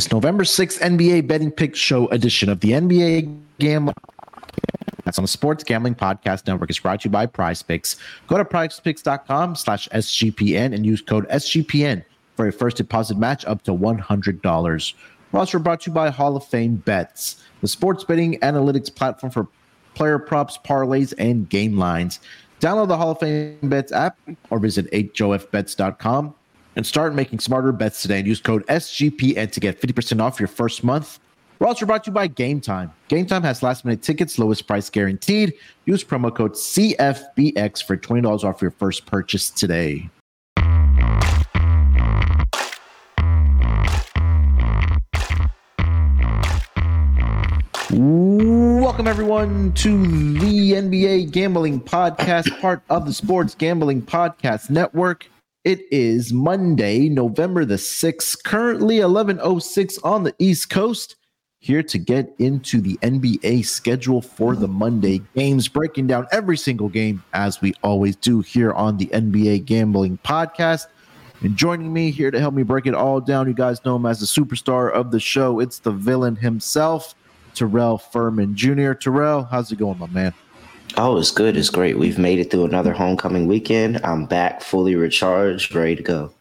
This November 6th NBA Betting Pick Show edition of the NBA Gambling that's on the Sports Gambling Podcast Network. is brought to you by Prize Picks. Go to prizepicks.com slash SGPN and use code SGPN for a first deposit match up to $100. We're also brought to you by Hall of Fame Bets, the sports betting analytics platform for player props, parlays, and game lines. Download the Hall of Fame Bets app or visit hofbets.com and start making smarter bets today and use code SGPN to get 50% off your first month. We're also brought to you by Game Time. Game Time has last minute tickets, lowest price guaranteed. Use promo code CFBX for $20 off your first purchase today. Welcome, everyone, to the NBA Gambling Podcast, part of the Sports Gambling Podcast Network. It is Monday, November the 6th, currently 11.06 on the East Coast. Here to get into the NBA schedule for the Monday games, breaking down every single game as we always do here on the NBA Gambling Podcast. And joining me here to help me break it all down, you guys know him as the superstar of the show. It's the villain himself, Terrell Furman Jr. Terrell, how's it going, my man? Oh, it's good. It's great. We've made it through another homecoming weekend. I'm back fully recharged, ready to go.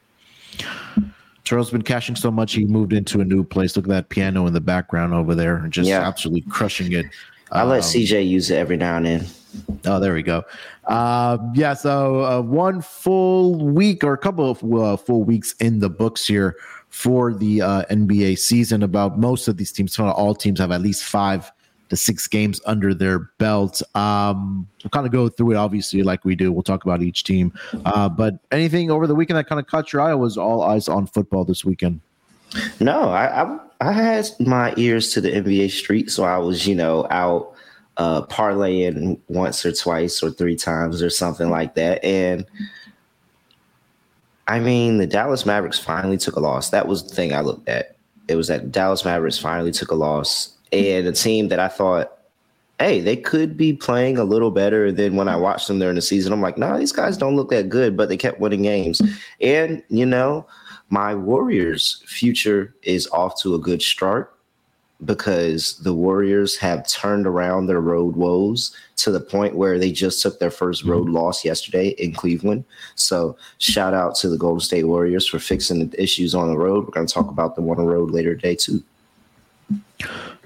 Terrell's been cashing so much he moved into a new place. Look at that piano in the background over there, and just yeah. absolutely crushing it. I um, let CJ use it every now and then. Oh, there we go. Uh, yeah, so uh, one full week or a couple of uh, full weeks in the books here for the uh, NBA season. About most of these teams, all teams have at least five to six games under their belt. Um, we'll kind of go through it, obviously, like we do. We'll talk about each team. Uh, but anything over the weekend that kind of caught your eye was all eyes on football this weekend? No, I, I, I had my ears to the NBA street, so I was, you know, out uh, parlaying once or twice or three times or something like that, and. I mean, the Dallas Mavericks finally took a loss. That was the thing I looked at. It was that Dallas Mavericks finally took a loss and a team that I thought, hey, they could be playing a little better than when I watched them during the season. I'm like, no, nah, these guys don't look that good, but they kept winning games. And, you know, my Warriors' future is off to a good start because the Warriors have turned around their road woes to the point where they just took their first road mm-hmm. loss yesterday in Cleveland. So, shout out to the Golden State Warriors for fixing the issues on the road. We're going to talk about them on the road later today, too.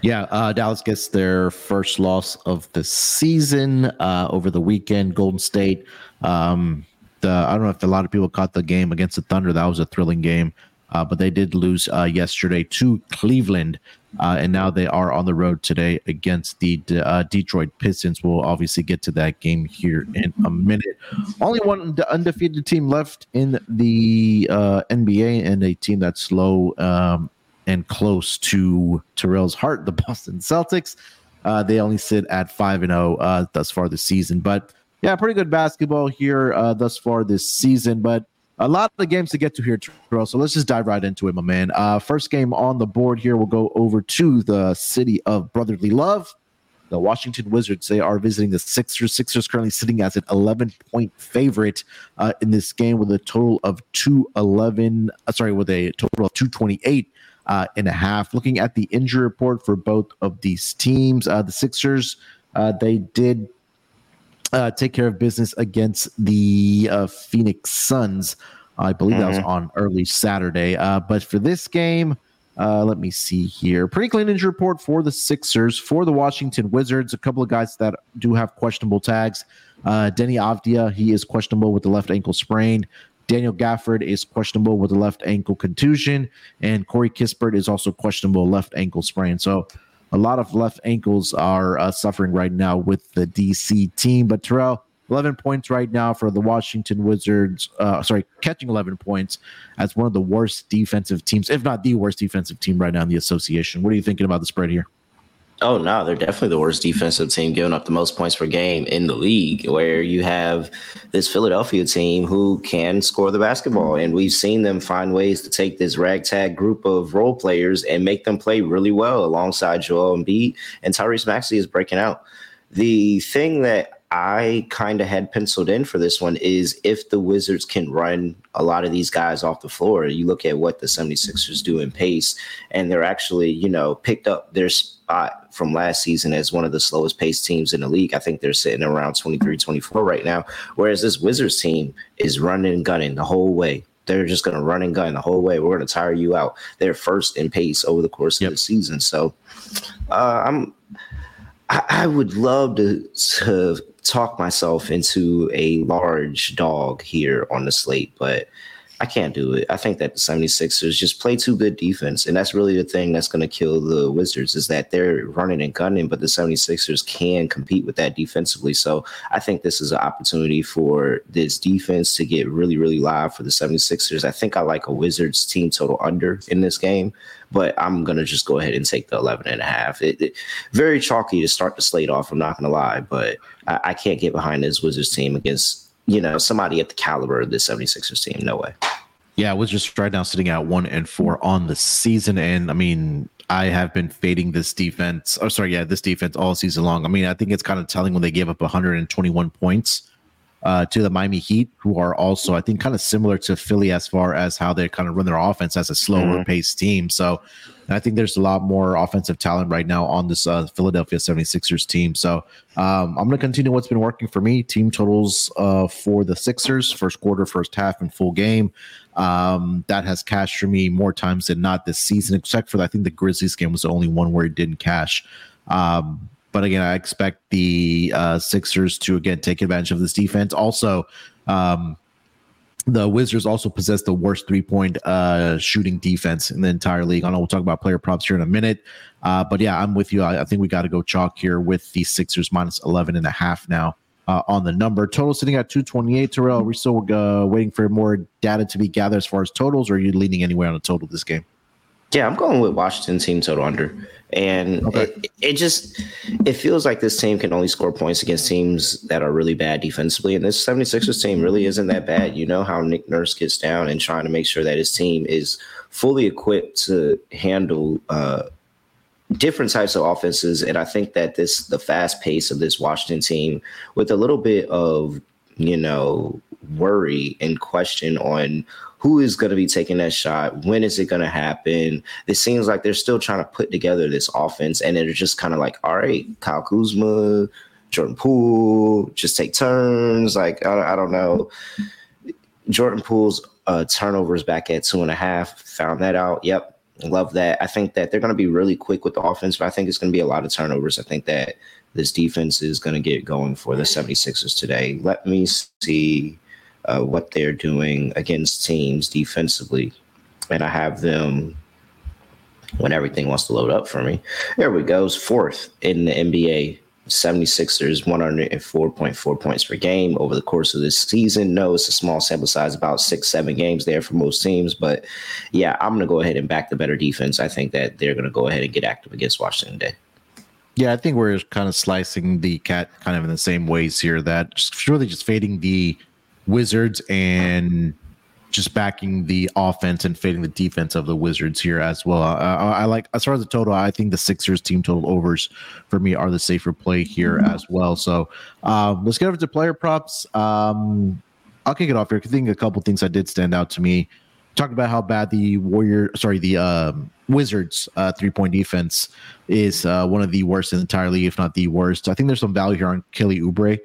Yeah, uh, Dallas gets their first loss of the season uh, over the weekend. Golden State. Um, the, I don't know if a lot of people caught the game against the Thunder. That was a thrilling game, uh, but they did lose uh, yesterday to Cleveland, uh, and now they are on the road today against the uh, Detroit Pistons. We'll obviously get to that game here in a minute. Only one undefeated team left in the NBA, and a team that's low um, and close to Terrell's heart, the Boston Celtics. Uh, they only sit at five and zero oh, uh, thus far this season, but yeah, pretty good basketball here uh, thus far this season. But a lot of the games to get to here, Terrell. So let's just dive right into it, my man. Uh, first game on the board here. We'll go over to the city of brotherly love. The Washington Wizards. They are visiting the Sixers. Sixers currently sitting as an 11 point favorite uh, in this game with a total of 211. Uh, sorry, with a total of 228 uh, and a half. Looking at the injury report for both of these teams, uh, the Sixers, uh, they did uh, take care of business against the uh, Phoenix Suns. I believe mm-hmm. that was mm-hmm. on early Saturday. Uh, but for this game, let me see here. Pretty clean injury report for the Sixers. For the Washington Wizards, a couple of guys that do have questionable tags. Deni Avdija, he is questionable with the left ankle sprain. Daniel Gafford is questionable with a left ankle contusion, and Corey Kispert is also questionable left ankle sprain. So a lot of left ankles are uh, suffering right now with the DC team. But Terrell, 11 points right now for the Washington Wizards. Uh, sorry, catching 11 points as one of the worst defensive teams, if not the worst defensive team right now in the association. What are you thinking about the spread here? Oh no, they're definitely the worst defensive team, giving up the most points per game in the league. Where you have this Philadelphia team who can score the basketball, and we've seen them find ways to take this ragtag group of role players and make them play really well alongside Joel Embiid and Tyrese Maxey is breaking out. The thing that I kind of had penciled in for this one is if the Wizards can run a lot of these guys off the floor. You look at what the 76ers do in pace, and they're actually, you know, picked up their spot from last season as one of the slowest paced teams in the league. I think they're sitting around 23, 24 right now. Whereas this Wizards team is running and gunning the whole way. They're just going to run and gun the whole way. We're going to tire you out. They're first in pace over the course yep. of the season. So uh, I'm I, I would love to, to talk myself into a large dog here on the slate, but I can't do it. I think that the 76ers just play too good defense. And that's really the thing that's going to kill the Wizards is that they're running and gunning, but the 76ers can compete with that defensively. So I think this is an opportunity for this defense to get really, really live for the 76ers. I think I like a Wizards team total under in this game, but I'm going to just go ahead and take the 11 and a half. It, it, very chalky to start the slate off. I'm not going to lie, but I, I can't get behind this Wizards team against you know, somebody at the caliber of the 76ers team. No way. Yeah, I was just right now sitting at one and four on the season. And I mean, I have been fading this defense. Oh, sorry, yeah, this defense all season long. I mean, I think it's kind of telling when they gave up 121 points uh, to the Miami Heat, who are also, I think, kind of similar to Philly as far as how they kind of run their offense as a slower mm-hmm. paced team. So I think there's a lot more offensive talent right now on this uh, Philadelphia 76ers team. So um, I'm going to continue what's been working for me. Team totals uh, for the Sixers, first quarter, first half, and full game. Um, that has cashed for me more times than not this season, except for I think the Grizzlies game was the only one where it didn't cash. Um, but again, I expect the uh, Sixers to again take advantage of this defense. Also, um, the Wizards also possess the worst three point uh, shooting defense in the entire league. I know we'll talk about player props here in a minute. Uh, but yeah, I'm with you. I, I think we got to go chalk here with the Sixers minus 11 and a half now uh, on the number. Total sitting at 228. Terrell, are we still uh, waiting for more data to be gathered as far as totals, or are you leaning anywhere on the total this game? Yeah, I'm going with Washington team total under. And okay. it, it, just it feels like this team can only score points against teams that are really bad defensively. And this 76ers team really isn't that bad. You know how Nick Nurse gets down and trying to make sure that his team is fully equipped to handle uh, different types of offenses. And I think that this the fast pace of this Washington team with a little bit of, you know, worry and question on who is going to be taking that shot? When is it going to happen? It seems like they're still trying to put together this offense, and they're just kind of like, all right, Kyle Kuzma, Jordan Poole, just take turns. Like I, I don't know. Jordan Poole's uh, turnovers back at two and a half. Found that out. Yep, love that. I think that they're going to be really quick with the offense, but I think it's going to be a lot of turnovers. I think that this defense is going to get going for the 76ers today. Let me see uh, what they're doing against teams defensively. And I have them when everything wants to load up for me. There we go. Fourth in the NBA. 76ers 104.4 points per game over the course of this season. No, it's a small sample size, about six, seven games there for most teams. But yeah, I'm going to go ahead and back the better defense. I think that they're going to go ahead and get active against Washington today. Yeah, I think we're kind of slicing the cat kind of in the same ways here that just really just fading the Wizards and just backing the offense and fading the defense of the Wizards here as well. I, I, like as far as the total, I think the Sixers team total overs for me are the safer play here as well. So um, let's get over to player props. Um, I'll kick it off here. I think a couple things that did stand out to me. Talked about how bad the Warrior, sorry, the um, Wizards uh, three point defense is uh, one of the worst in the entire league, if not the worst. I think there's some value here on Kelly Oubre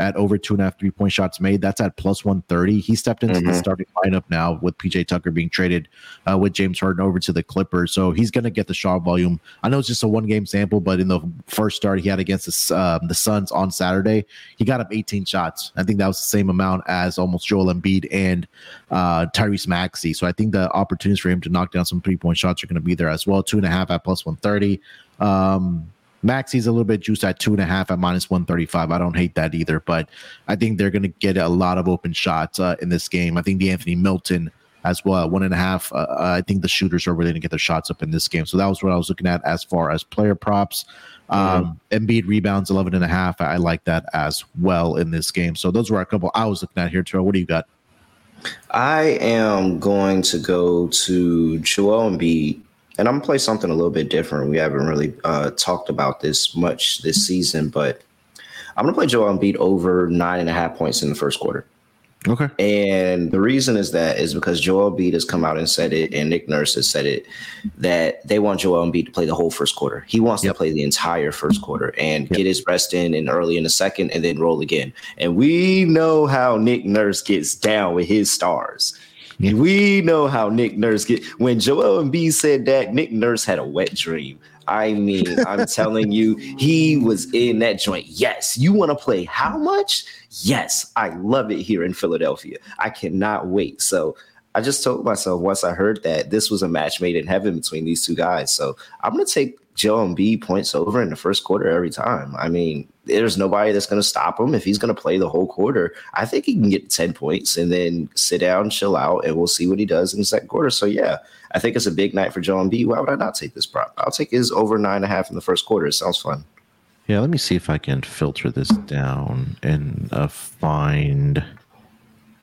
at over two and a half three point shots made. That's at plus 130. He stepped into mm-hmm. the starting lineup now with PJ Tucker being traded uh, with James Harden over to the Clippers. So he's going to get the shot volume. I know it's just a one game sample, but in the first start he had against the, uh, the Suns on Saturday, he got up 18 shots. I think that was the same amount as almost Joel Embiid and uh, Tyrese Maxey. So I think the opportunities for him to knock down some three point shots are going to be there as well. Two and a half at plus 130. Um, Maxey's a little bit juiced at two and a half at minus 135. I don't hate that either, but I think they're going to get a lot of open shots uh, in this game. I think De'Anthony Melton as well, one and a half. Uh, uh I think the shooters are really going to get their shots up in this game. So that was what I was looking at as far as player props. Um, mm-hmm. Embiid rebounds 11 and a half. I like that as well in this game. So those were a couple I was looking at here, Terrell. What do you got? I am going to go to Joel Embiid and I'm gonna play something a little bit different. We haven't really uh, talked about this much this season, but I'm gonna play Joel Embiid over nine and a half points in the first quarter. Okay. And the reason is that is because Joel Embiid has come out and said it, and Nick Nurse has said it that they want Joel Embiid to play the whole first quarter. He wants yep. to play the entire first quarter and yep. get his rest in and early in the second, and then roll again. And we know how Nick Nurse gets down with his stars. We know how Nick Nurse get when Joel Embiid said that Nick Nurse had a wet dream. I mean, I'm telling you, he was in that joint. Yes, you want to play how much? Yes, I love it here in Philadelphia. I cannot wait. So I just told myself once I heard that this was a match made in heaven between these two guys. So I'm to take Joe Embiid points over in the first quarter every time. I mean, there's nobody that's going to stop him if he's going to play the whole quarter. I think he can get 10 points and then sit down, chill out, and we'll see what he does in the second quarter. So, yeah, I think it's a big night for Joe B. Why would I not take this prop? I'll take his over nine and a half in the first quarter. It sounds fun. Yeah, let me see if I can filter this down and uh, find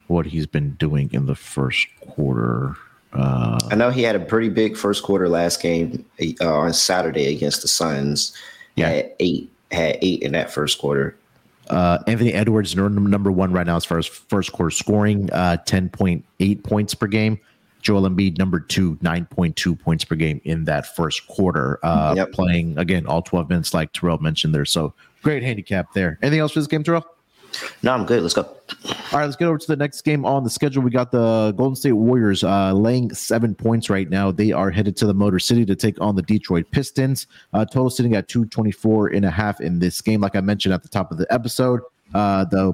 what he's been doing in the first quarter. Uh, I know he had a pretty big first quarter last game uh, on Saturday against the Suns. Yeah, had eight had eight in that first quarter. Uh, Anthony Edwards number one right now as far as first quarter scoring, uh, ten point eight points per game. Joel Embiid, number two, 9.2 points per game in that first quarter, uh, yep. playing again all 12 minutes, like Terrell mentioned there. So great handicap there. Anything else for this game, Terrell? No, I'm good. Let's go. All right, let's get over to the next game on the schedule. We got the Golden State Warriors uh, laying seven points right now. They are headed to the Motor City to take on the Detroit Pistons. Uh, total sitting at 224 and a half in this game. Like I mentioned at the top of the episode, uh, the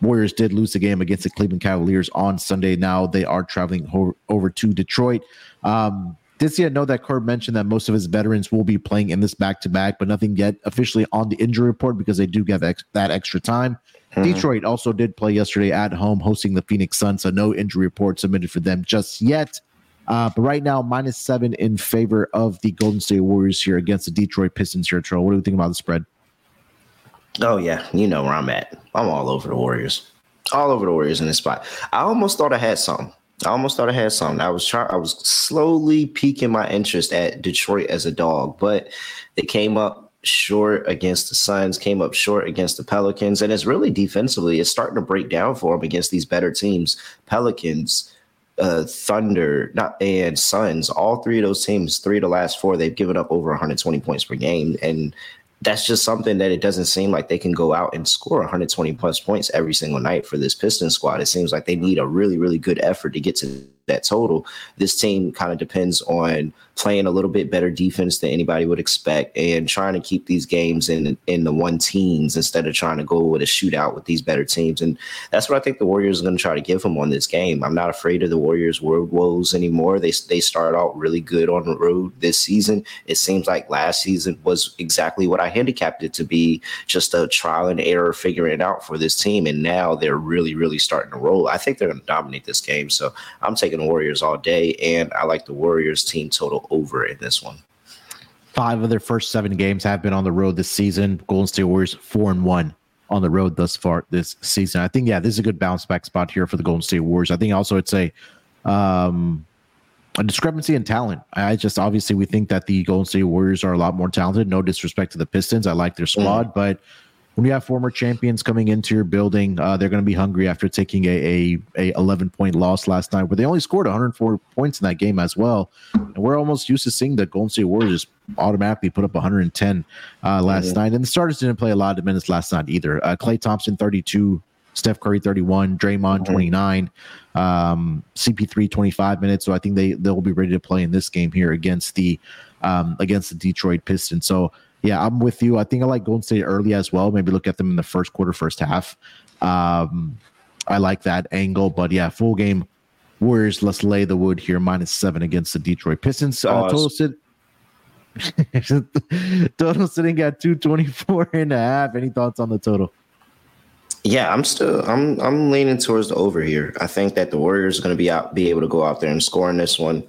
Warriors did lose the game against the Cleveland Cavaliers on Sunday. Now they are traveling ho- over to Detroit. Um, did see I know that Kerr mentioned that most of his veterans will be playing in this back to back, but nothing yet officially on the injury report because they do get ex- that extra time. Mm-hmm. Detroit also did play yesterday at home hosting the Phoenix Suns, so no injury report submitted for them just yet. Uh, but right now, minus seven in favor of the Golden State Warriors here against the Detroit Pistons here, Troll. What do we think about the spread? Oh yeah, you know where I'm at. I'm all over the Warriors. All over the Warriors in this spot. I almost thought I had some. I almost thought I had some. I was trying. I was slowly piquing my interest at Detroit as a dog, but they came up short against the Suns, came up short against the Pelicans, and it's really defensively. It's starting to break down for them against these better teams. Pelicans, uh, Thunder, not and Suns. All three of those teams, three of the last four, they've given up over 120 points per game, and that's just something that it doesn't seem like they can go out and score 120 plus points every single night for this Pistons squad. It seems like they need a really, really good effort to get to that total. This team kind of depends on playing a little bit better defense than anybody would expect and trying to keep these games in in the one teens instead of trying to go with a shootout with these better teams. And that's what I think the Warriors are going to try to give them on this game. I'm not afraid of the Warriors' road woes anymore. They they started out really good on the road this season. It seems like last season was exactly what I handicapped it to be, just a trial and error figuring it out for this team. And now they're really, really starting to roll. I think they're going to dominate this game. So I'm taking the Warriors all day, and I like the Warriors team total over in this one. Five of their first seven games have been on the road this season. Golden State Warriors four and one on the road thus far this season. I think yeah, this is a good bounce back spot here for the Golden State Warriors. I think also it's a um, a discrepancy in talent. I just obviously we think that the Golden State Warriors are a lot more talented. No disrespect to the Pistons, I like their squad, mm. but when you have former champions coming into your building, uh, they're going to be hungry after taking a, a, a 11 point loss last night, where they only scored 104 points in that game as well. And we're almost used to seeing the Golden State Warriors just automatically put up 110 uh, last night, and the starters didn't play a lot of minutes last night either. Uh, Klay Thompson 32, Steph Curry 31, Draymond mm-hmm. 29, um, CP3 25 minutes. So I think they they'll be ready to play in this game here against the um, against the Detroit Pistons. So yeah, I'm with you. I think I like Golden State early as well. Maybe look at them in the first quarter, first half. Um, I like that angle, but yeah, full game Warriors. Let's lay the wood here, minus seven against the Detroit Pistons. Uh, total sit. total sitting at 224 and a half. Any thoughts on the total? Yeah, I'm still I'm I'm leaning towards the over here. I think that the Warriors are going to be out be able to go out there and score in this one.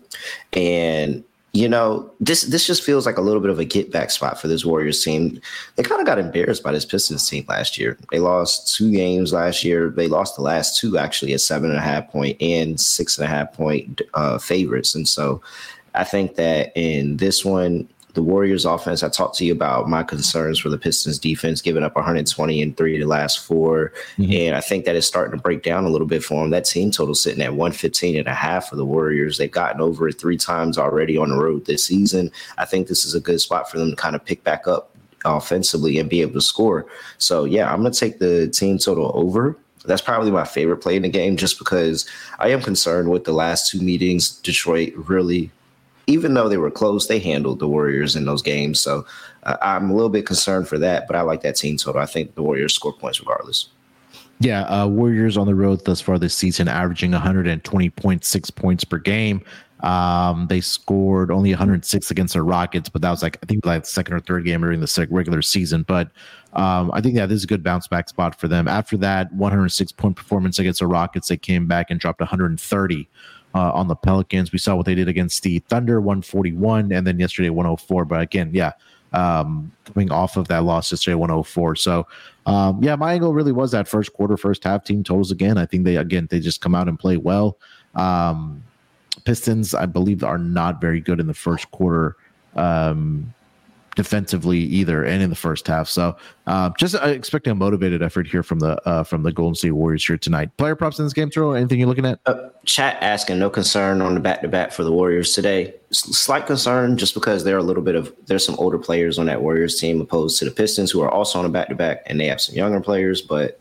And you know, this this just feels like a little bit of a get back spot for this Warriors team. They kind of got embarrassed by this Pistons team last year. They lost two games last year. They lost the last two actually at seven and a half point and six and a half point uh, favorites. And so I think that in this one, the Warriors offense. I talked to you about my concerns for the Pistons defense, giving up 120 and three the last 4 mm-hmm. And I think that is starting to break down a little bit for them. That team total sitting at 115 and a half for the Warriors. They've gotten over it three times already on the road this season. I think this is a good spot for them to kind of pick back up offensively and be able to score. So yeah, I'm gonna take the team total over. That's probably my favorite play in the game just because I am concerned with the last two meetings. Detroit really even though they were close, they handled the Warriors in those games. So uh, I'm a little bit concerned for that, but I like that team total. I think the Warriors score points regardless. Yeah, uh, Warriors on the road thus far this season, averaging 120.6 points per game. Um, they scored only 106 against the Rockets, but that was like I think like the second or third game during the regular season. But um, I think yeah, this is a good bounce back spot for them. After that 106 point performance against the Rockets, they came back and dropped 130 uh, on the Pelicans. We saw what they did against the Thunder, 141, and then yesterday 104. But again, yeah, um, coming off of that loss yesterday, 104. So, um, yeah, my angle really was that first quarter, first half team totals again. I think they again they just come out and play well. Um, Pistons, I believe, are not very good in the first quarter. Um, defensively either, and in the first half. So uh, just uh, expecting a motivated effort here from the uh, from the Golden State Warriors here tonight. Player props in this game, throw anything you're looking at? Uh, chat asking no concern on the back to back for the Warriors today. Slight concern just because there are a little bit of there's some older players on that Warriors team opposed to the Pistons who are also on a back to back, and they have some younger players, but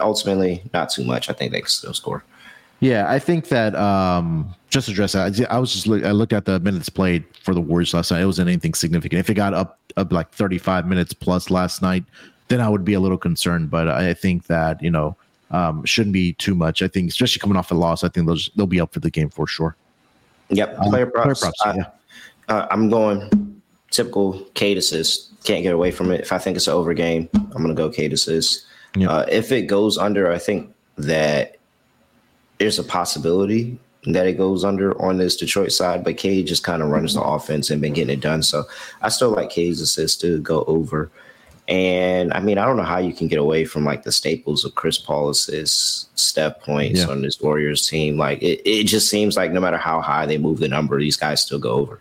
ultimately not too much. I think they can still score. Yeah, I think that um, just address that. I was just look, I looked at the minutes played for the Warriors last night. It wasn't anything significant. If it got up up like 35 minutes plus last night, then I would be a little concerned. But I think that you know um, shouldn't be too much. I think especially coming off a loss, I think they'll they'll be up for the game for sure. Yep, um, player props. Player props I, yeah. uh, I'm going typical Cade assist. Can't get away from it. If I think it's an over game, I'm gonna go Cade assist. Yep. Uh, if it goes under, I think that there's a possibility that it goes under on this Detroit side, but Cade just kind of runs the offense and been getting it done. So I still like Cade's assist to go over. And I mean, I don't know how you can get away from like the staples of Chris Paul assists, Steph points yeah. on this Warriors team. Like it, it just seems like no matter how high they move the number, these guys still go over.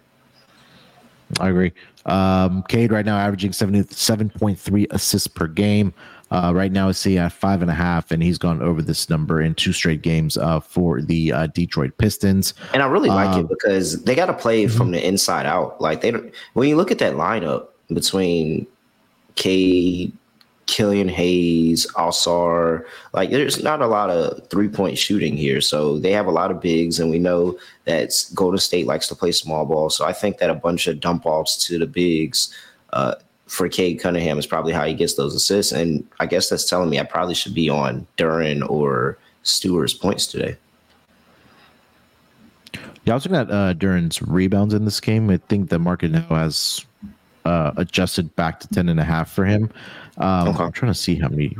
I agree. Um, Cade right now averaging 77.3 assists per game. Uh, right now, it's at five and a half, and he's gone over this number in two straight games uh, for the uh, Detroit Pistons. And I really like um, it because they got to play mm-hmm. from the inside out. Like they, don't, when you look at that lineup between Cade, Killian Hayes, Ausar, like there's not a lot of three point shooting here. So they have a lot of bigs, and we know that Golden State likes to play small ball. So I think that a bunch of dump offs to the bigs uh, for Cade Cunningham is probably how he gets those assists. And I guess that's telling me I probably should be on Duren or Stewart's points today. Yeah, I was looking at uh, Duren's rebounds in this game. I think the market now has uh, adjusted back to 10 and a half for him. Um, okay. I'm trying to see how many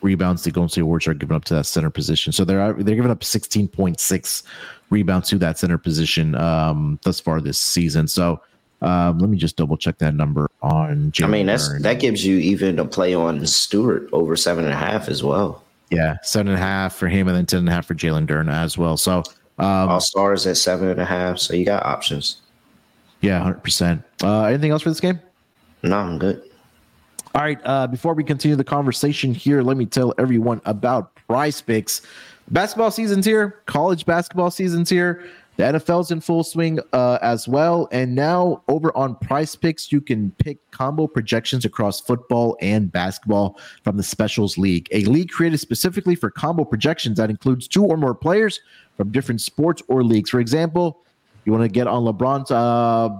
rebounds the Golden State Warriors are giving up to that center position. So they're they're giving up 16.6 rebounds to that center position um, thus far this season. So um, let me just double check that number on. I mean, that's Byrne. that gives you even a play on Stewart over seven and a half as well. Yeah, seven and a half for him, and then ten and a half for Jalen Duren as well. So um, all stars at seven and a half. So you got options. Yeah, hundred uh, percent. Anything else for this game? No, I'm good. All right. Uh, before we continue the conversation here, let me tell everyone about Prize Picks. Basketball season's here. College basketball season's here. The NFL's in full swing uh, as well. And now over on Prize Picks, you can pick combo projections across football and basketball from the Specials League, a league created specifically for combo projections that includes two or more players from different sports or leagues. For example, you want to get on LeBron's uh,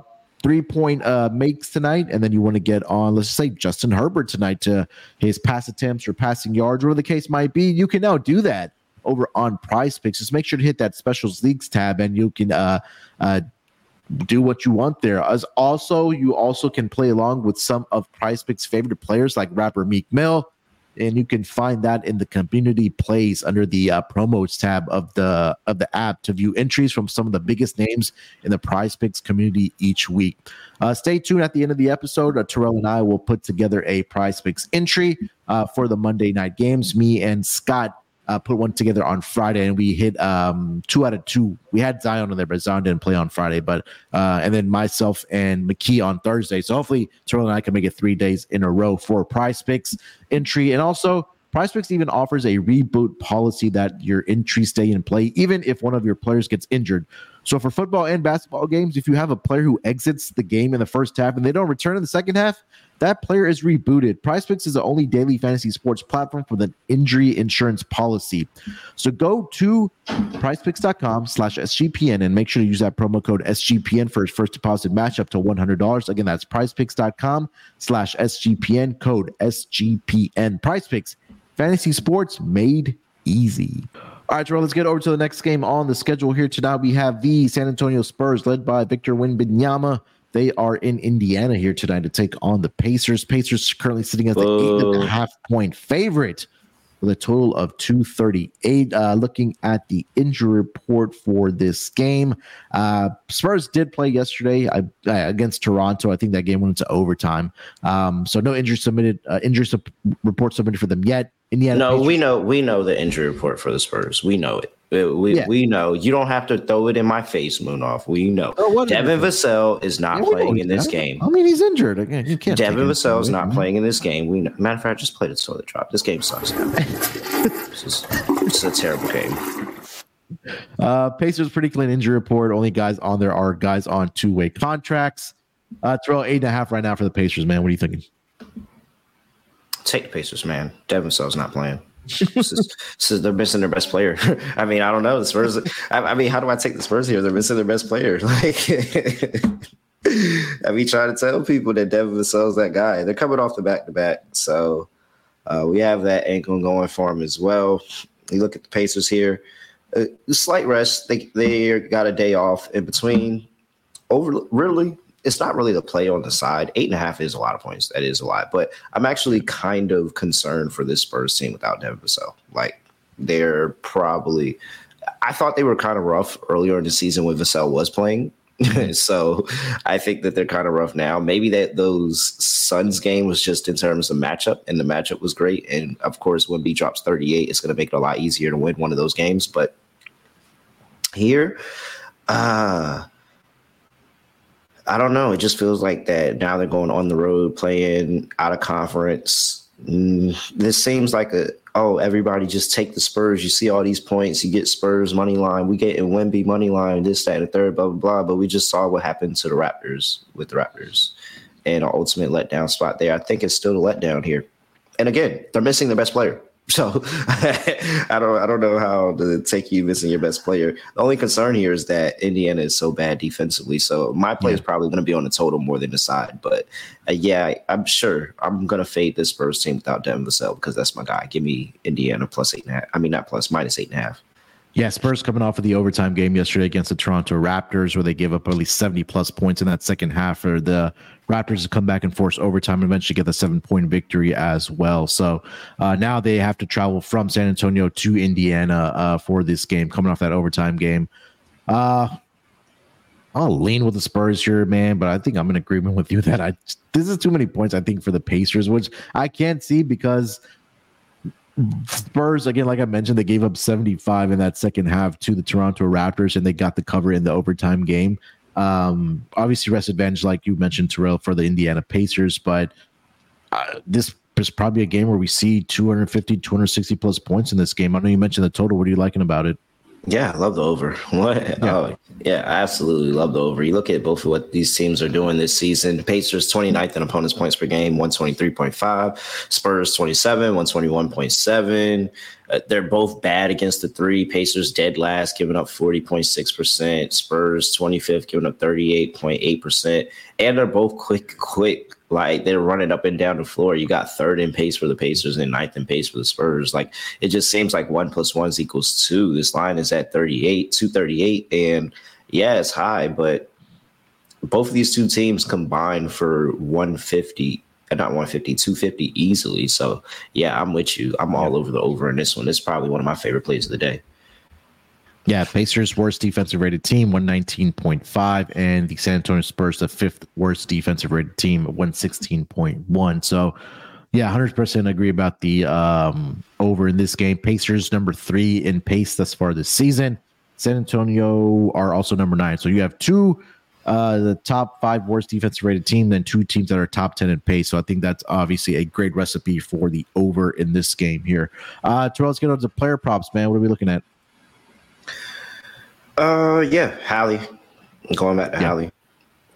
three point uh, makes tonight, and then you want to get on, let's say, Justin Herbert tonight to his pass attempts or passing yards, whatever the case might be. You can now do that over on Prize Picks. Just make sure to hit that Specials Leagues tab, and you can uh, uh, do what you want there. As also, you also can play along with some of Prize Picks' favorite players like rapper Meek Mill, and you can find that in the community plays under the uh, promos tab of the of the app to view entries from some of the biggest names in the Prize Picks community each week. Uh, stay tuned at the end of the episode. Uh, Terrell and I will put together a Prize Picks entry uh, for the Monday night games. Me and Scott uh, put one together on Friday, and we hit um, two out of two. We had Zion on there, but Zion didn't play on Friday. But uh, and then myself and McKee on Thursday. So hopefully, Terrell and I can make it three days in a row for Prize Picks entry, and also PrizePicks even offers a reboot policy that your entry stay in play, even if one of your players gets injured. So for football and basketball games, if you have a player who exits the game in the first half and they don't return in the second half, that player is rebooted. PrizePicks is the only daily fantasy sports platform with an injury insurance policy. So go to prizepicks.com slash SGPN and make sure to use that promo code SGPN for his first deposit match up to $100. Again, that's prizepicks.com slash SGPN code SGPN. PrizePicks, fantasy sports made easy. All right, Terrell, let's get over to the next game on the schedule here tonight. We have the San Antonio Spurs led by Victor Wembanyama. They are in Indiana here tonight to take on the Pacers. Pacers currently sitting as the eight and a half point favorite with a total of 238. Uh, looking at the injury report for this game, uh, Spurs did play yesterday uh, against Toronto. I think that game went into overtime. Um, so no injury submitted, uh, injury sub- report submitted for them yet. Indiana. No, Patriots. we know we know the injury report for the Spurs. We know it. We, yeah. we know. You don't have to throw it in my face, Munaf. We know. Oh, Devin Vassell is not yeah, playing in this game. I mean, he's injured. Again, you can't. Devin Vassell is not playing in this game. We know. matter of fact, just played it a toilet drop. This game sucks. this, is, this is a terrible game. Uh, Pacers pretty clean injury report. Only guys on there are guys on two way contracts. Uh, throw eight and a half right now for the Pacers, man. What are you thinking? Take the Pacers, man. Devin Vassell's not playing is, they're missing their best player. I mean, I don't know. The Spurs. I, I, mean, how do I take the Spurs here? They're missing their best player. Like, I mean, trying to tell people that Devin Vassell's that guy. They're coming off the back to back, so uh, we have that angle going for him as well. You look at the Pacers here. Uh, slight rest. They they got a day off in between. Over really, it's not really the play on the side. Eight and a half is a lot of points. That is a lot. But I'm actually kind of concerned for this Spurs team without Devin Vassell. Like they're probably I thought they were kind of rough earlier in the season when Vassell was playing. so I think that they're kind of rough now. Maybe that those Suns game was just in terms of matchup, and the matchup was great. And of course, Wemby drops 38, it's going to make it a lot easier to win one of those games. But here, uh I don't know. It just feels like that now they're going on the road, playing out of conference. Mm, this seems like a oh everybody just take the Spurs. You see all these points, you get Spurs money line. We get in Wemby money line, this, that, and the third, blah blah blah. But we just saw what happened to the Raptors with the Raptors, and an ultimate letdown spot there. I think it's still a letdown here. And again, they're missing their best player. So I don't I don't know how to take you missing your best player. The only concern here is that Indiana is so bad defensively. So my play yeah. is probably going to be on the total more than the side. But uh, yeah, I'm sure I'm going to fade this Spurs team without Devin Vassell because that's my guy. Give me Indiana plus eight and a half. I mean, not plus minus eight and a half. Yeah, Spurs coming off of the overtime game yesterday against the Toronto Raptors, where they gave up at least 70 plus points in that second half for the Raptors to come back and force overtime and eventually get the seven point victory as well. So uh, now they have to travel from San Antonio to Indiana uh, for this game, coming off that overtime game. Uh, I'll lean with the Spurs here, man, but I think I'm in agreement with you that I this is too many points. I think for the Pacers, which I can't see because Spurs, again, like I mentioned, they gave up 75 in that second half to the Toronto Raptors, and they got the cover in the overtime game. Um, obviously, rest advantage, like you mentioned, Terrell, for the Indiana Pacers, but uh, this is probably a game where we see 250, 260 plus points in this game. I know you mentioned the total. What are you liking about it? Yeah, I love the over. What? Yeah. Oh, yeah, I absolutely love the over. You look at both of what these teams are doing this season. The Pacers 29th in opponents' points per game, 123.5. Spurs 27, 121.7. Uh, they're both bad against the three. Pacers dead last, giving up 40.6%. Spurs 25th, giving up 38.8%. And they're both quick, quick like they're running up and down the floor. You got third in pace for the Pacers and ninth in pace for the Spurs. Like it just seems like one plus one equals two. This line is at 38, 238. And yeah, it's high, but both of these two teams combined for 150 uh, not 150, 250 easily. So yeah, I'm with you. I'm all over the over in this one. This is probably one of my favorite plays of the day. Yeah, Pacers worst defensive rated team, 119.5, and the San Antonio Spurs, the fifth worst defensive rated team, 116.1. So, Yeah, hundred percent agree about the um, over in this game. Pacers number three in pace thus far this season. San Antonio are also number nine. So you have two uh, the top five worst defensive rated team, then two teams that are top 10 in pace. So I think that's obviously a great recipe for the over in this game here. Uh, Terrell, let's get on to player props, man. What are we looking at? Uh, yeah, Hallie. Going back to yeah. Hallie.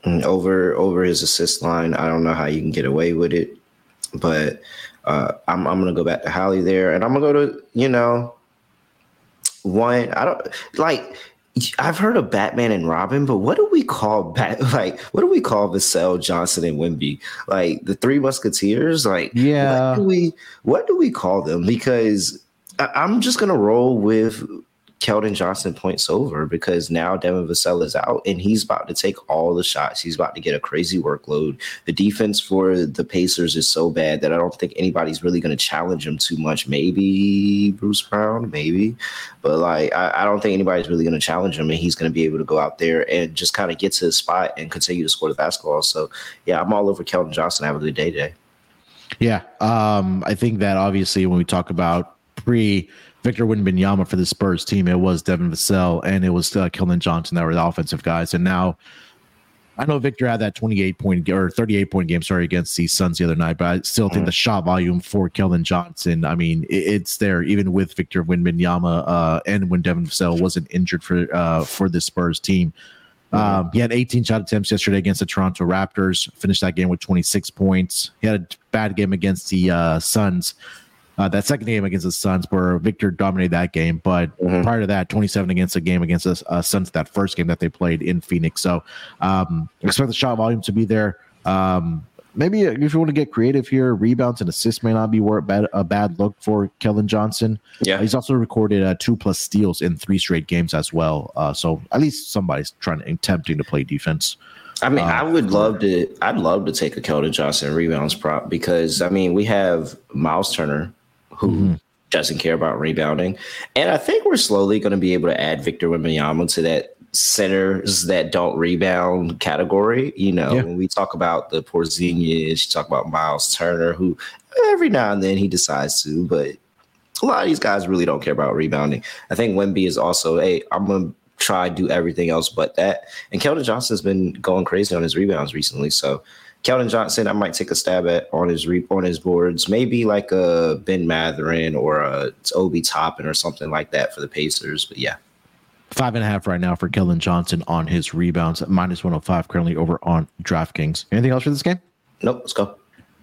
Mm, over over his assist line. I don't know how you can get away with it, but uh, I'm I'm gonna go back to Hallie there, and I'm gonna go to you know one. I don't like I've heard of Batman and Robin, but what do we call Bat? Like, what do we call Vassell, Johnson, and Wemby? Like the Three Musketeers? Like, yeah, what do we what do we call them? Because I, I'm just gonna roll with Keldon Johnson points over because now Devin Vassell is out and he's about to take all the shots. He's about to get a crazy workload. The defense for the Pacers is so bad that I don't think anybody's really going to challenge him too much. Maybe Bruce Brown, maybe, but like I, I don't think anybody's really going to challenge him, and he's going to be able to go out there and just kind of get to his spot and continue to score the basketball. So yeah, I'm all over Keldon Johnson. Have a good day today. Yeah, um, I think that obviously when we talk about pre Victor Wembanyama for the Spurs team, it was Devin Vassell and it was uh, Keldon Johnson that were the offensive guys. And now I know Victor had that 28 point or 38 point game, sorry, against the Suns the other night, but I still think mm-hmm. the shot volume for Keldon Johnson, I mean, it, it's there even with Victor Wembanyama uh, and when Devin Vassell wasn't injured for uh, for the Spurs team. Mm-hmm. Um, he had 18 shot attempts yesterday against the Toronto Raptors, finished that game with 26 points. He had a bad game against the uh, Suns uh, that second game against the Suns, where Victor dominated that game, but mm-hmm. prior to that, 27 against a game against the uh, Suns, that first game that they played in Phoenix. So um, expect the shot volume to be there. Um, maybe if you want to get creative here, rebounds and assists may not be bad, a bad look for Keldon Johnson. Yeah, he's also recorded uh, two plus steals in three straight games as well. Uh, so at least somebody's trying to attempting to play defense. I mean, uh, I would love to. I'd love to take a Keldon Johnson rebounds prop because I mean we have Miles Turner who mm-hmm. doesn't care about rebounding. And I think we're slowly going to be able to add Victor Wembanyama to that centers that don't rebound category. You know, yeah. when we talk about the Porzingis, you talk about Miles Turner, who every now and then he decides to, but a lot of these guys really don't care about rebounding. I think Wemby is also, hey, I'm gonna try do everything else but that. And Keldon Johnson's been going crazy on his rebounds recently, so Keldon Johnson, I might take a stab at on his re- on his boards, maybe like a Ben Mathurin or a Obi Toppin or something like that for the Pacers. But yeah, five and a half right now for Keldon Johnson on his rebounds minus one hundred oh five currently over on DraftKings. Anything else for this game? Nope. Let's go.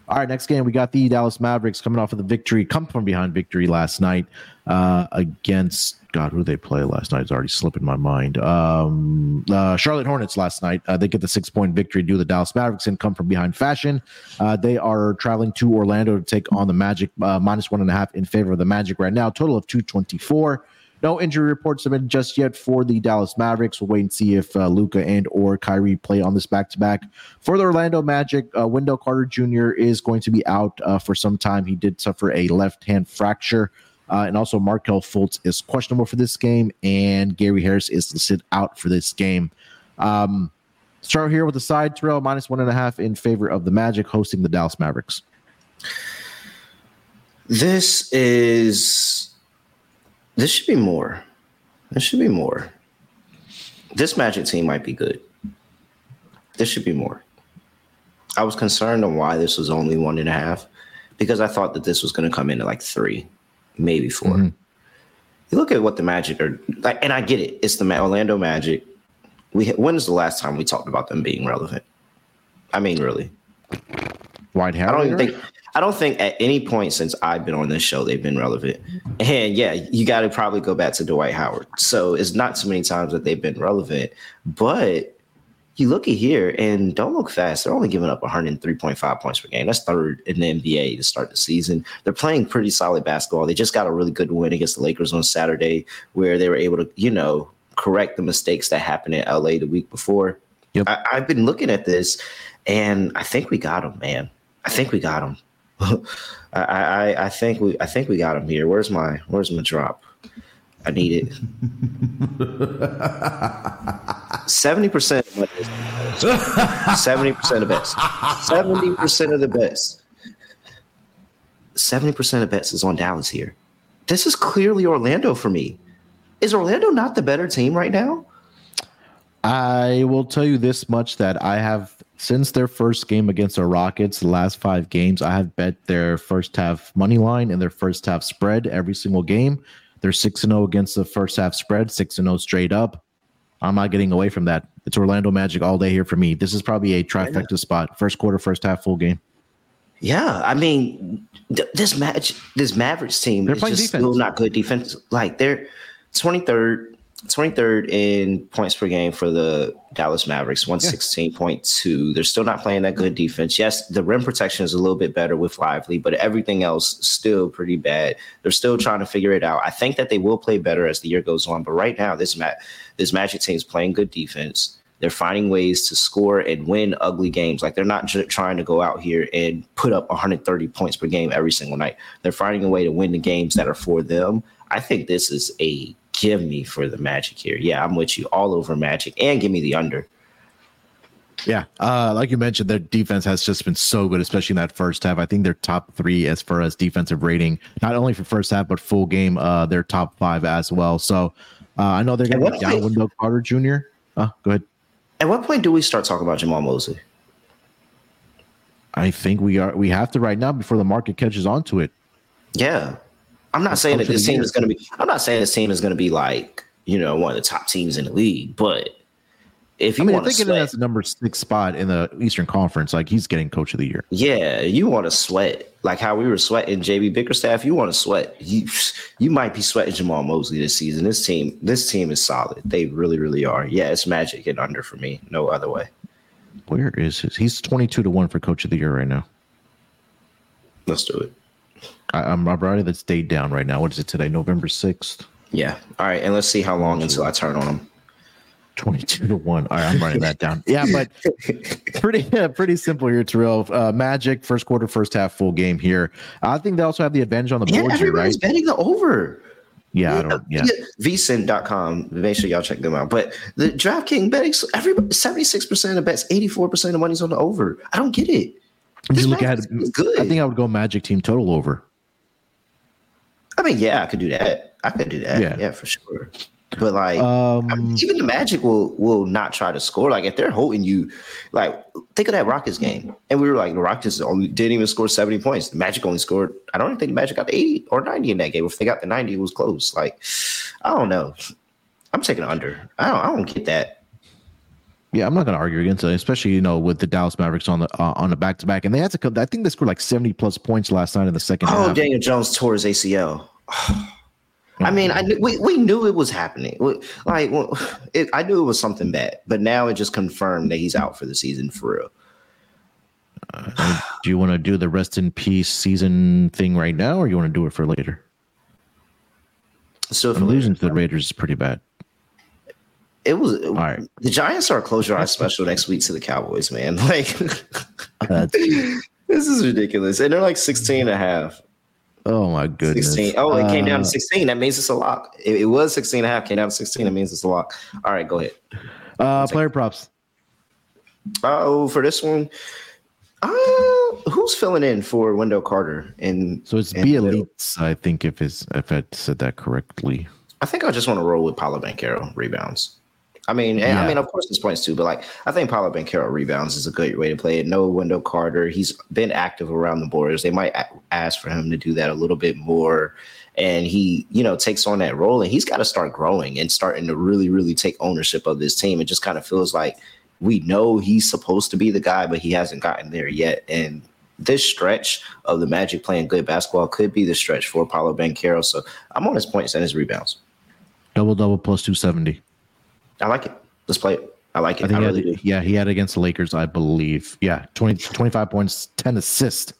All right, next game we got the Dallas Mavericks coming off of the victory, come from behind victory last night uh, against God. Who they play last night? It's already slipping my mind. Um, uh, Charlotte Hornets last night. Uh, they get the six point victory due to the Dallas Mavericks and come from behind fashion. Uh, they are traveling to Orlando to take on the Magic uh, minus one and a half in favor of the Magic right now. Total of two twenty four. No injury reports have been just yet for the Dallas Mavericks. We'll wait and see if uh, Luka and or Kyrie play on this back to back. For the Orlando Magic, uh, Wendell Carter Jr. is going to be out uh, for some time. He did suffer a left hand fracture. Uh, and also, Markelle Fultz is questionable for this game, and Gary Harris is listed out for this game. Um, start here with the side, Terrell, minus one and a half in favor of the Magic hosting the Dallas Mavericks. This is this should be more. This should be more. This Magic team might be good. This should be more. I was concerned on why this was only one and a half because I thought that this was going to come in at like three, maybe 4 mm-hmm. You look at what the Magic are like, and I get it. It's the Orlando Magic. We when is the last time we talked about them being relevant? I mean, really. White I don't even think. I don't think at any point since I've been on this show they've been relevant. And yeah, you got to probably go back to Dwight Howard. So it's not too many times that they've been relevant, but you look at here and don't look fast. They're only giving up 103.5 points per game. That's third in the NBA to start the season. They're playing pretty solid basketball. They just got a really good win against the Lakers on Saturday where they were able to, you know, correct the mistakes that happened in LA the week before. Yep. I, I've been looking at this and I think we got them, man. I think we got them. I, I I think we I think we got him here. Where's my Where's my drop? I need it. Seventy percent of Seventy percent of bets. Seventy percent of the bets. 70% of bets is on Dallas here. This is clearly Orlando for me. Is Orlando not the better team right now? I will tell you this much that I have since their first game against the Rockets, the last five games, I have bet their first half money line and their first half spread every single game. They're six and zero against the first half spread, six and zero straight up. I'm not getting away from that. It's Orlando Magic all day here for me. This is probably a trifecta spot. First quarter, first half, full game. Yeah, I mean, th- this match, this Mavericks team they're is just defense. still not good defense. Like they're 23rd 23rd in points per game for the Dallas Mavericks, 116.2. Yeah. They're still not playing that good defense. Yes, the rim protection is a little bit better with Lively, but everything else still pretty bad. They're still trying to figure it out. I think that they will play better as the year goes on, but right now this ma- this Magic team is playing good defense. They're finding ways to score and win ugly games. Like they're not j- trying to go out here and put up 130 points per game every single night. They're finding a way to win the games that are for them. I think this is a give me for the Magic here. Yeah, I'm with you all over Magic and give me the under. Yeah, uh, like you mentioned, their defense has just been so good, especially in that first half. I think they're top three as far as defensive rating, not only for first half but full game. Uh, they're top five as well. So uh, I know they're going to be down Wendell Carter Jr. Uh, go ahead. At what point do we start talking about Jamahl Mosley? I think we are. We have to right now before the market catches on to it. Yeah, I'm not saying that this team is going to be. I'm not saying this team is going to be like you know one of the top teams in the league, but if you I mean, want to sweat, that's the number six spot in the Eastern Conference, like he's getting Coach of the Year. Yeah, you want to sweat like how we were sweating JB Bickerstaff. You want to sweat. You you might be sweating Jamahl Mosley this season. This team this team is solid. They really really are. Yeah, it's Magic and under for me. No other way. Where is his? He's 22 to one for Coach of the Year right now. Let's do it. I, am writing this date down right now. What is it today? November 6th. Yeah. All right. And let's see how long until I turn on them. 22 to 1. All right, I'm writing that down. Yeah, but pretty uh, pretty simple here, Terrell. Uh, Magic, first quarter, first half, full game here. I think they also have the advantage on the yeah, board here, right? betting the over. Yeah, I don't, yeah. VSIN.com. Make sure y'all check them out. But the DraftKings betting, everybody, 76% of bets, 84% of money's on the over. I don't get it. This you look at it, good. I think I would go Magic team total over. I mean, yeah, I could do that. I could do that. Yeah, yeah for sure. But like, um, I mean, even the Magic will will not try to score. Like if they're holding you, like think of that Rockets game, and we were like the Rockets only didn't even score seventy points. The Magic only scored. I don't even think the Magic got the eighty or ninety in that game. If they got the ninety, it was close. Like I don't know. I'm taking under. I don't. I don't get that. Yeah, I'm not going to argue against it, especially you know with the Dallas Mavericks on the uh, on the back to back, and they had to. Come, I think they scored like 70 plus points last night in the second. Oh, half. Daniel Jones tore his ACL. I mean, I we, we knew it was happening. Like, it, I knew it was something bad, but now it just confirmed that he's out for the season for real. Uh, do you want to do the rest in peace season thing right now, or you want to do it for later? So losing to the Raiders is pretty bad. It was all right. The Giants are a close your eyes special next week to the Cowboys, man. Like this is ridiculous. And they're like 16 and a half. Oh my goodness. 16. Oh, it uh, came down to uh, 16. That means it's a lock. It, it, was 16 and a half, came down to 16. That means it's a lock. All right, go ahead. Uh player props. Oh, for this one. Uh who's filling in for Wendell Carter? And so it's B elites, I think if it's if I said that correctly. I think I just want to roll with Paolo Banchero rebounds. I mean, yeah. I mean, of course, there's points too, but like, I think Paolo Banchero rebounds is a good way to play it. No Wendell Carter. He's been active around the borders. They might ask for him to do that a little bit more. And he, you know, takes on that role and he's got to start growing and starting to really, really take ownership of this team. It just kind of feels like we know he's supposed to be the guy, but he hasn't gotten there yet. And this stretch of the Magic playing good basketball could be the stretch for Paolo Banchero. So I'm on his points and his rebounds. Double double plus 270. I like it. Let's play it. I like it. I, think I really had, do. Yeah, he had against the Lakers, I believe. Yeah, 20, 25 points, 10 assists.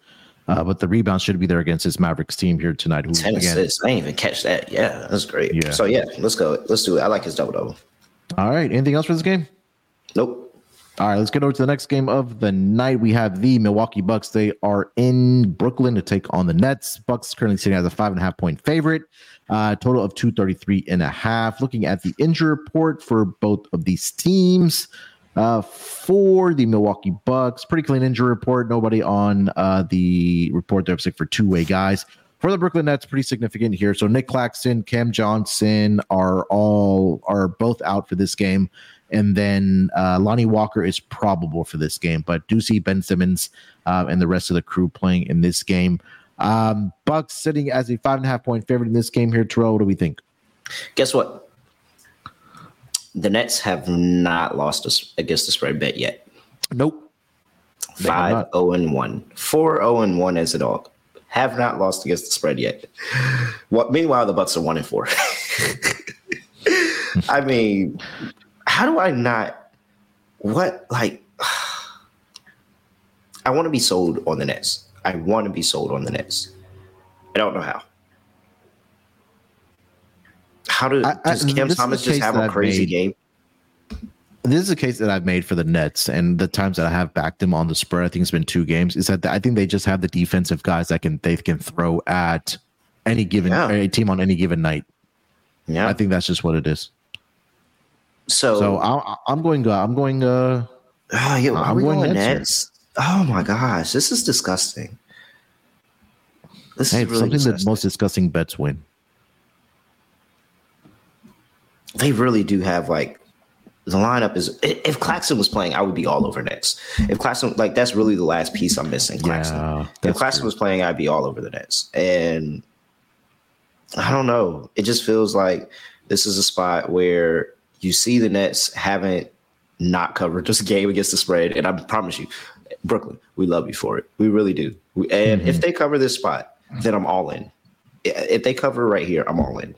Uh, but the rebound should be there against his Mavericks team here tonight. Who, 10 again, assists. I didn't even catch that. Yeah, that's great. Yeah. So, yeah, let's go. Let's do it. I like his double double. All right. Anything else for this game? Nope. All right, let's get over to the next game of the night. We have the Milwaukee Bucks. They are in Brooklyn to take on the Nets. Bucks currently sitting as a five and a half point favorite. Uh, total of 233 and a half. Looking at the injury report for both of these teams, Uh, for the Milwaukee Bucks, pretty clean injury report. Nobody on uh, the report they're sick for two way guys. For the Brooklyn Nets, pretty significant here. So Nic Claxton, Cam Johnson are all are both out for this game, and then uh, Lonnie Walker is probable for this game. But do see Ben Simmons uh, and the rest of the crew playing in this game. Um, Bucks sitting as a five and a half point favorite in this game here. Terrell, what do we think? Guess what? The Nets have not lost us against the spread bet yet. Nope. 5 0 and 1. 4 0 and 1 as a dog. Have not lost against the spread yet. What meanwhile the Bucks are 1 and 4. I mean, how do I not what like I want to be sold on the Nets. I want to be sold on the Nets. I don't know how. How do, I, does Cam Thomas just have a crazy game? This is a case that I've made for the Nets, and the times that I have backed them on the spread, I think it's been two games. Is that I think they just have the defensive guys that can they can throw at any given yeah. team on any given night. Yeah, I think that's just what it is. So, so I, am going. Uh, I'm going. Uh, oh, yeah, I'm going, going Nets. Nets oh my gosh, this is disgusting. This hey, is really something disgusting. that most disgusting bets win they really do have like the lineup is if Claxton was playing, I would be all over Nets. If Claxton like that's really the last piece I'm missing. Claxton. Yeah, if Claxton true. was playing, I'd be all over the Nets. And I don't know. It just feels like this is a spot where you see the Nets haven't not covered this game against the spread. And I promise you, Brooklyn, we love you for it. We really do. and mm-hmm. if they cover this spot, then I'm all in. If they cover right here, I'm all in.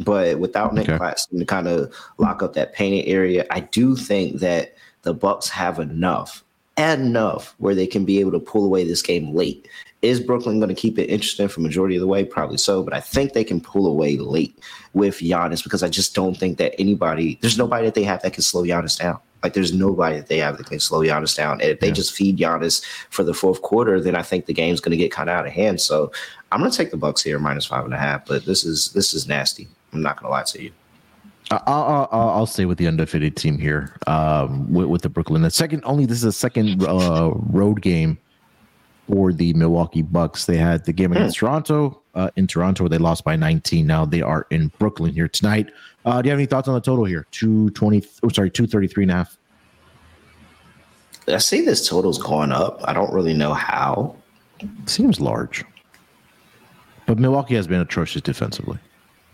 But without Nic okay. Claxton to kind of lock up that painted area, I do think that the Bucks have enough, enough where they can be able to pull away this game late. Is Brooklyn going to keep it interesting for majority of the way? Probably so, but I think they can pull away late with Giannis because I just don't think that anybody, there's nobody that they have that can slow Giannis down. Like there's nobody that they have that can slow Giannis down. And if they yeah. just feed Giannis for the fourth quarter, then I think the game's going to get kind of out of hand. So I'm going to take the Bucks here minus five and a half. But this is this is nasty. I'm not going to lie to you. I'll, I'll, I'll stay with the undefeated team here um, with, with the Brooklyn. The second, only this is a second uh, road game for the Milwaukee Bucks. They had the game against hmm. Toronto uh, in Toronto where they lost by 19. Now they are in Brooklyn here tonight. Uh, do you have any thoughts on the total here? 220, oh, sorry, 233 and a half. I see this total's going up. I don't really know how. Seems large. But Milwaukee has been atrocious defensively.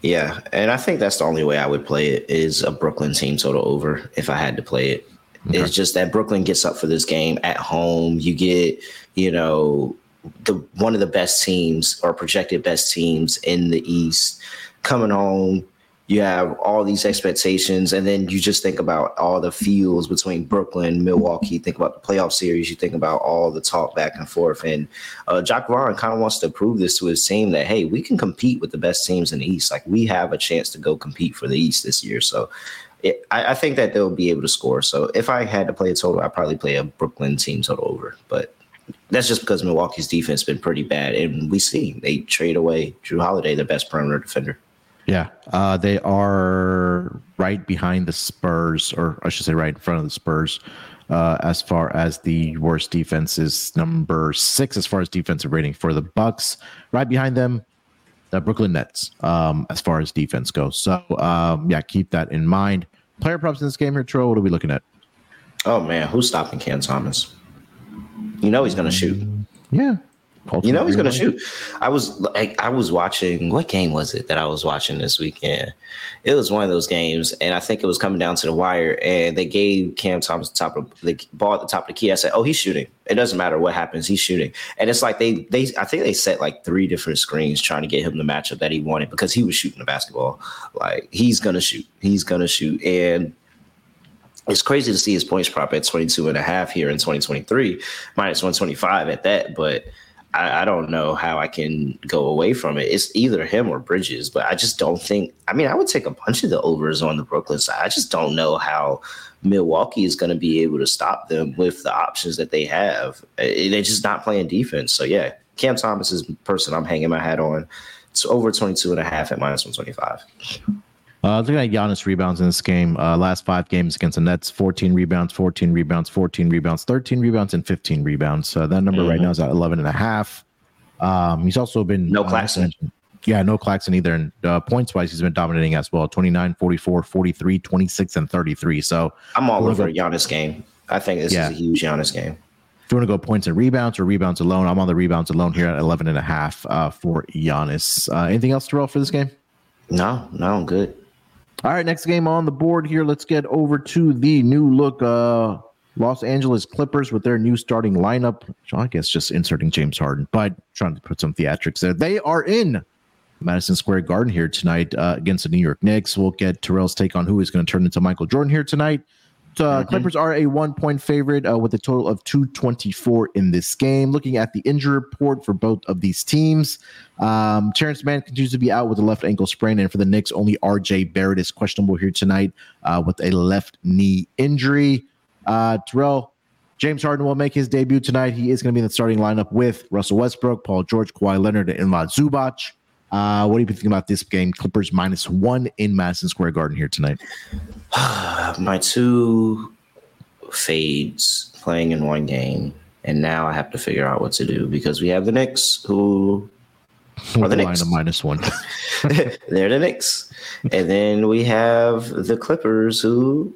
Yeah, and I think that's the only way I would play it is a Brooklyn team total over if I had to play it. Okay. It's just that Brooklyn gets up for this game at home. You get, you know, the one of the best teams or projected best teams in the East coming home you have all these expectations, and then you just think about all the fields between Brooklyn, Milwaukee. Think about the playoff series. You think about all the talk back and forth, and uh, Jacque Vaughn kind of wants to prove this to his team that hey, we can compete with the best teams in the East. Like we have a chance to go compete for the East this year. So it, I, I, think that they'll be able to score. So if I had to play a total, I'd probably play a Brooklyn team total over. But that's just because Milwaukee's defense has been pretty bad, and we see they trade away Jrue Holiday, their best perimeter defender. Yeah, uh, they are right behind the Spurs, or I should say, right in front of the Spurs. Uh, as far as the worst defense is number six as far as defensive rating for the Bucks. Right behind them, the Brooklyn Nets. Um, as far as defense goes, so um, yeah, keep that in mind. Player props in this game here, Tro. What are we looking at? Oh man, who's stopping Cam Thomas? You know he's going to shoot. Yeah, you know he's going to shoot. I was like, I was watching. What game was it that I was watching this weekend? It was one of those games, and I think it was coming down to the wire. And they gave Cam Thomas the top of the ball at the top of the key. I said, "Oh, he's shooting. It doesn't matter what happens. He's shooting." And it's like they they I think they set like three different screens trying to get him the matchup that he wanted because he was shooting the basketball. Like he's gonna shoot. He's gonna shoot. And it's crazy to see his points prop at 22 and a half here in 2023, minus 125 at that, but I, I, don't know how I can go away from it. It's either him or Bridges, but I just don't think. I mean, I would take a bunch of the overs on the Brooklyn side. I just don't know how Milwaukee is going to be able to stop them with the options that they have. They're just not playing defense. So, yeah, Cam Thomas is person I'm hanging my hat on. It's over 22 and a half at minus 125. Uh, looking at Giannis rebounds in this game, uh, last five games against the Nets, 14 rebounds, 14 rebounds, 14 rebounds, 13 rebounds, and 15 rebounds. So that number mm-hmm. right now is at 11 and a half. Um, he's also been no uh, Claxton. yeah, no Claxton either. And uh, points wise, he's been dominating as well 29, 44, 43, 26, and 33. So I'm all over go, Giannis game. I think this yeah. is a huge Giannis game. If you want to go points and rebounds or rebounds alone, I'm on the rebounds alone here at 11 and a half uh, for Giannis. Uh, anything else to roll for this game? No, no, I'm good. All right, next game on the board here. Let's get over to the new look uh, Los Angeles Clippers with their new starting lineup. I guess just inserting James Harden, but trying to put some theatrics there. They are in Madison Square Garden here tonight uh, against the New York Knicks. We'll get Terrell's take on who is going to turn into Michael Jordan here tonight. Uh, mm-hmm. Clippers are a one point favorite uh, with a total of 224 in this game. Looking at the injury report for both of these teams, um, Terance Mann continues to be out with a left ankle sprain. And for the Knicks, only RJ Barrett is questionable here tonight uh, with a left knee injury. Uh, Terrell, James Harden will make his debut tonight. He is going to be in the starting lineup with Russell Westbrook, Paul George, Kawhi Leonard, and Iman Zubac. Uh, what do you think about this game? Clippers minus one in Madison Square Garden here tonight. My two fades playing in one game, and now I have to figure out what to do because we have the Knicks who are the Knicks minus one. they're the Knicks, and then we have the Clippers who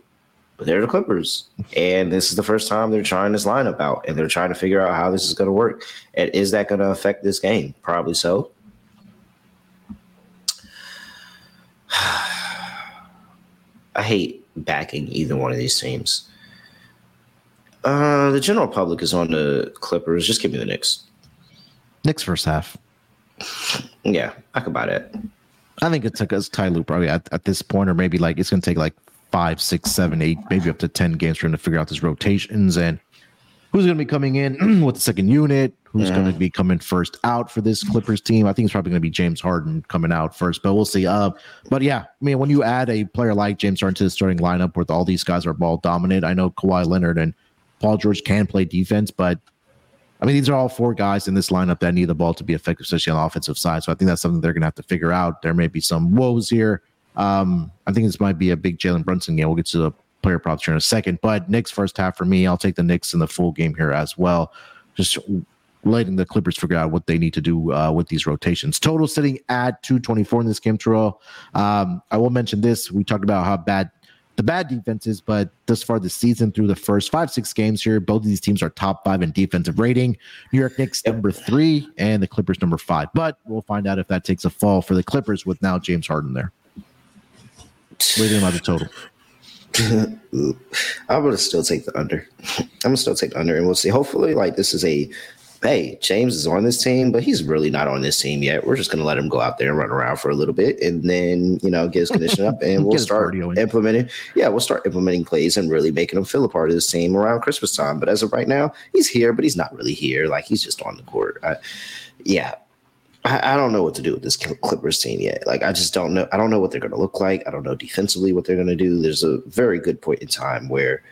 they're the Clippers, and this is the first time they're trying this lineup out, and they're trying to figure out how this is going to work. And is that going to affect this game? Probably so. I hate backing either one of these teams. Uh, the general public is on the Clippers. Just give me the Knicks. Knicks first half. Yeah, I could buy that. I think it's like a tie loop probably at, at this point, or maybe like it's going to take like five, six, seven, eight, maybe up to 10 games for him to figure out his rotations and who's going to be coming in with the second unit, who's going to be coming first out for this Clippers team. I think it's probably going to be James Harden coming out first, but we'll see. Uh, but yeah, I mean, when you add a player like James Harden to the starting lineup where all these guys are ball dominant, I know Kawhi Leonard and Paul George can play defense, but I mean, these are all four guys in this lineup that need the ball to be effective, especially on the offensive side. So I think that's something they're going to have to figure out. There may be some woes here. Um, I think this might be a big Jalen Brunson game. We'll get to the player props here in a second. But Knicks first half for me, I'll take the Knicks in the full game here as well. Just letting the Clippers figure out what they need to do uh, with these rotations. Total sitting at 224 in this game, Terrell. Um, I will mention this. We talked about how bad the bad defenses, but thus far this season through the first five, six games here, both of these teams are top five in defensive rating. New York Knicks number three and the Clippers number five. But we'll find out if that takes a fall for the Clippers with now James Harden there. What do you think about the total? I'm gonna still take the under. I'm gonna still take the under, and we'll see. Hopefully, like this is a hey, James is on this team, but he's really not on this team yet. We're just gonna let him go out there and run around for a little bit, and then you know get his condition up, and we'll start implementing. Yeah, we'll start implementing plays and really making him feel a part of this team around Christmas time. But as of right now, he's here, but he's not really here. Like he's just on the court. I, yeah, I, I, don't know what to do with this Clippers team yet. Like, I just don't know. I don't know what they're going to look like. I don't know defensively what they're going to do. There's a very good point in time where,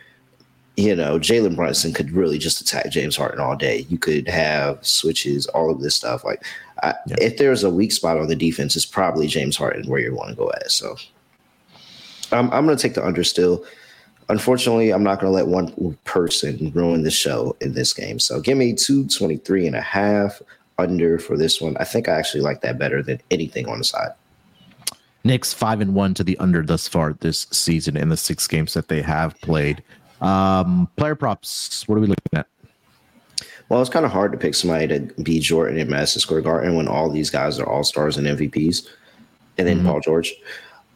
you know, Jalen Brunson could really just attack James Harden all day. You could have switches, all of this stuff. Like, I, yeah. if there's a weak spot on the defense, it's probably James Harden where you want to go at. So, I'm, I'm going to take the under still. Unfortunately, I'm not going to let one person ruin the show in this game. So give me 223 and a half under for this one. I think I actually like that better than anything on the side. Knicks five and one to the under thus far this season in the six games that they have played. Um, player props. What are we looking at? Well, it's kind of hard to pick somebody to be Jordan in Madison Square Garden when all these guys are all stars and MVPs, and then mm-hmm. Paul George.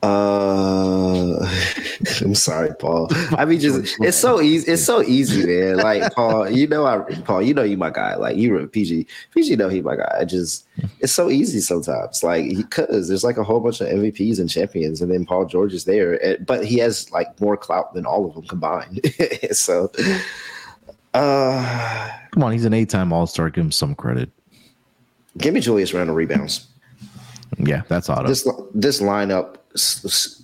Uh, I'm sorry, Paul. I mean, just it's so easy. It's so easy, man. Like Paul, you know, I Paul, you know, you my guy. Like you, PG, PG, know he my guy. I just it's so easy sometimes. Like because there's like a whole bunch of MVPs and champions, and then Paul George is there, but he has like more clout than all of them combined. so, uh, come on, he's an eight-time All Star. Give him some credit. Give me Julius Randle rebounds. Yeah, that's auto. This this lineup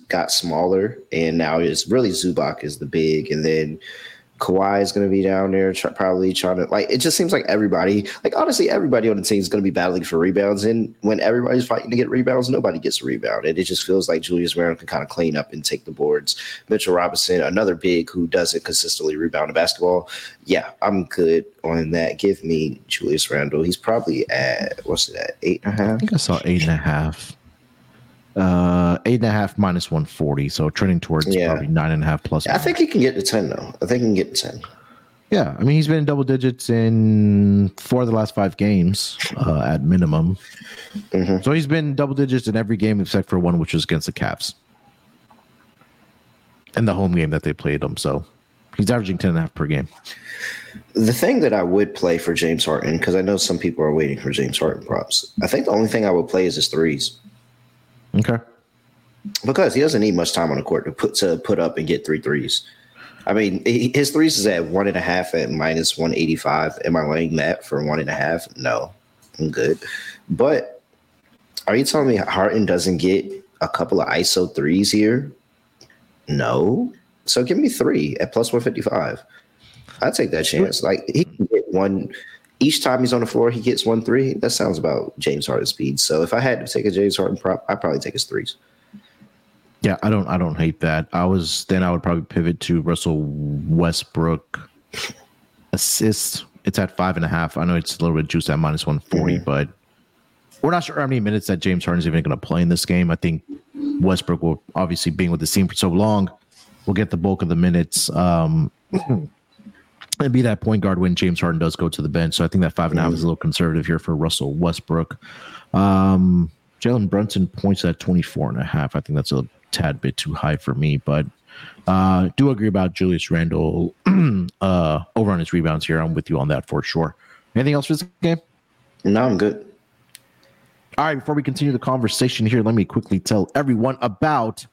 got smaller, and now it's really Zubac is the big, and then Kawhi is going to be down there, try, probably trying to like. It just seems like everybody, like honestly, everybody on the team is going to be battling for rebounds. And when everybody's fighting to get rebounds, nobody gets a rebound. And it just feels like Julius Randle can kind of clean up and take the boards. Mitchell Robinson, another big who doesn't consistently rebound a basketball. Yeah, I'm good on that. Give me Julius Randle. He's probably at what's it at eight and a half. I think I saw eight and a half. Uh, eight and a half minus one forty, so trending towards Yeah. probably nine and a half plus. I think he can get to ten though. I think he can get to ten. Yeah, I mean he's been in double digits in four of the last five games uh, at minimum. Mhm. So he's been double digits in every game except for one, which was against the Cavs, and the home game that they played him. So he's averaging ten and a half per game. The thing that I would play for James Harden, because I know some people are waiting for James Harden props. I think the only thing I would play is his threes. Okay. because he doesn't need much time on the court to put to put up and get three threes. I mean, he- his threes is at one and a half at minus one eighty five. Am I laying that for one and a half? No, I'm good. But are you telling me Harden doesn't get a couple of ISO threes here? No. So give me three at plus one fifty five. I take that chance. Like he can get one each time he's on the floor. He gets one three. That sounds about James Harden speed. So if I had to take a James Harden prop, I'd probably take his threes. Yeah, I don't I don't hate that. I was then I would probably pivot to Russell Westbrook assist. It's at five and a half. I know it's a little bit juiced at minus one but we're not sure how many minutes that James Harden's even going to play in this game. I think Westbrook will obviously being with the team for so long will get the bulk of the minutes. Um, and be that point guard when James Harden does go to the bench. So I think that five and a half is a little conservative here for Russell Westbrook. Um, Jalen Brunson points at 24 and a half. I think that's a tad bit too high for me, but uh, do agree about Julius Randle uh, over on his rebounds here. I'm with you on that for sure. Anything else for this game? No, I'm good. All right, before we continue the conversation here, let me quickly tell everyone about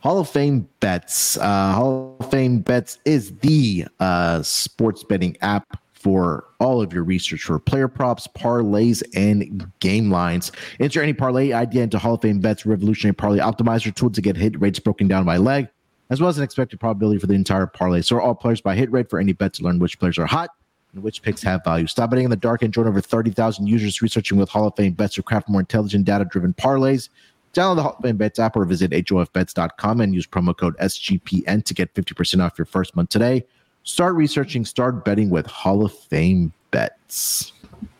Hall of Fame Bets. Uh, Hall of Fame Bets is the uh, sports betting app for all of your research for player props, parlays, and game lines. Enter any parlay idea into Hall of Fame Bets Revolutionary Parlay Optimizer tool to get hit rates broken down by leg, as well as an expected probability for the entire parlay. So all players by hit rate for any bet to learn which players are hot and which picks have value. Stop betting in the dark and join over 30,000 users researching with Hall of Fame bets to craft more intelligent, data driven parlays. Download the Fame Bets app or visit HOFBets.com and use promo code SGPN to get 50% off your first month today. Start researching, start betting with Hall of Fame Bets.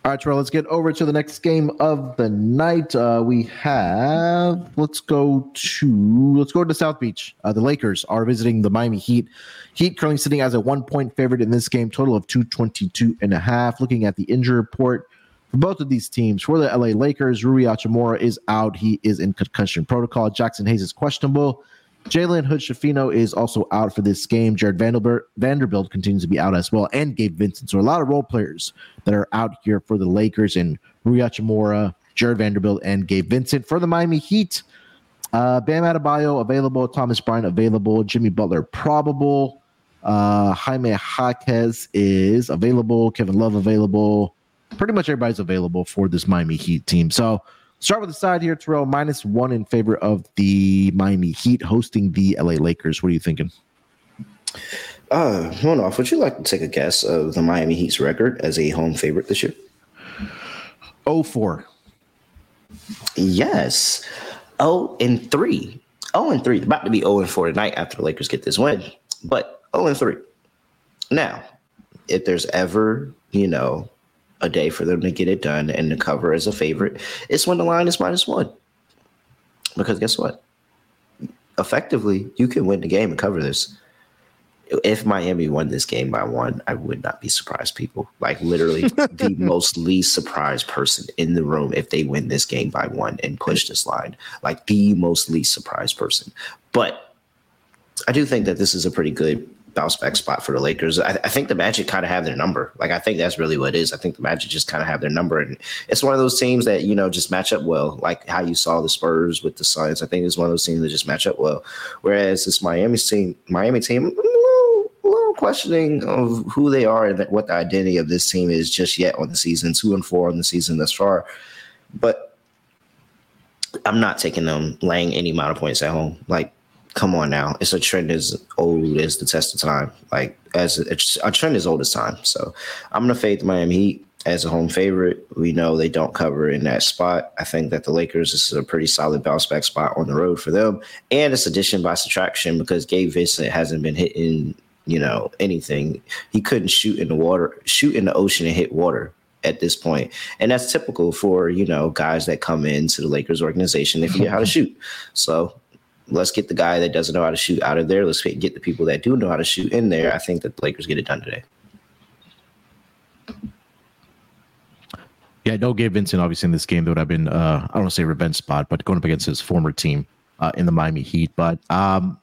All right, Terrell, let's get over to the next game of the night. Uh, we have, let's go to, let's go to South Beach. Uh, the Lakers are visiting the Miami Heat. Heat currently sitting as a one point favorite in this game, total of 222 and a half. Looking at the injury report for both of these teams, for the LA Lakers, Rui Hachimura is out. He is in concussion protocol. Jaxson Hayes is questionable. Jalen Hood-Schifino is also out for this game. Jarred Vanderbilt, Vanderbilt continues to be out as well, and Gabe Vincent. So a lot of role players that are out here for the Lakers and Rui Hachimura, Jarred Vanderbilt, and Gabe Vincent. For the Miami Heat, uh, Bam Adebayo available, Thomas Bryant available, Jimmy Butler probable, uh, Jaime Jaquez is available, Kevin Love available. Pretty much everybody's available for this Miami Heat team. So start with the side here, Terrell, minus one in favor of the Miami Heat hosting the LA Lakers. What are you thinking? Uh, Munaf, would you like to take a guess of the Miami Heat's record as a home favorite this year? Oh, four. Yes. Oh, and three. Oh, and three. About to be 0 and 4 tonight after the Lakers get this win. But 0 and 3. Now, if there's ever, you know, a day for them to get it done and to cover as a favorite, it's when the line is minus one. Because guess what? Effectively, you can win the game and cover this. If Miami won this game by one, I would not be surprised, people. Like literally the most least surprised person in the room if they win this game by one and push this line. Like the most least surprised person. But I do think that this is a pretty good bounce back spot for the Lakers. I, I think the Magic kind of have their number. Like I think that's really what it is. I think the Magic just kind of have their number, and it's one of those teams that you know just match up well. Like how you saw the Spurs with the Suns. I think it's one of those teams that just match up well. Whereas this Miami team, Miami team, little, little questioning of who they are and what the identity of this team is just yet on the season. Two and four on the season thus far, but I'm not taking them laying any amount of points at home. Like come on now. It's a trend as old as the test of time. Like as a, a trend as old as time. So I'm gonna fade the Miami Heat as a home favorite. We know they don't cover in that spot. I think that the Lakers this is a pretty solid bounce back spot on the road for them, and it's addition by subtraction because Gabe Vincent hasn't been hitting you know anything. He couldn't shoot in the water, shoot in the ocean and hit water at this point. And that's typical for, you know, guys that come into the Lakers organization. They forget how to shoot. So let's get the guy that doesn't know how to shoot out of there. Let's get the people that do know how to shoot in there. I think that the Lakers get it done today. Yeah, no Gabe Vincent obviously in this game. That would have been uh, I don't want to say revenge spot, but going up against his former team uh, in the Miami Heat. But um,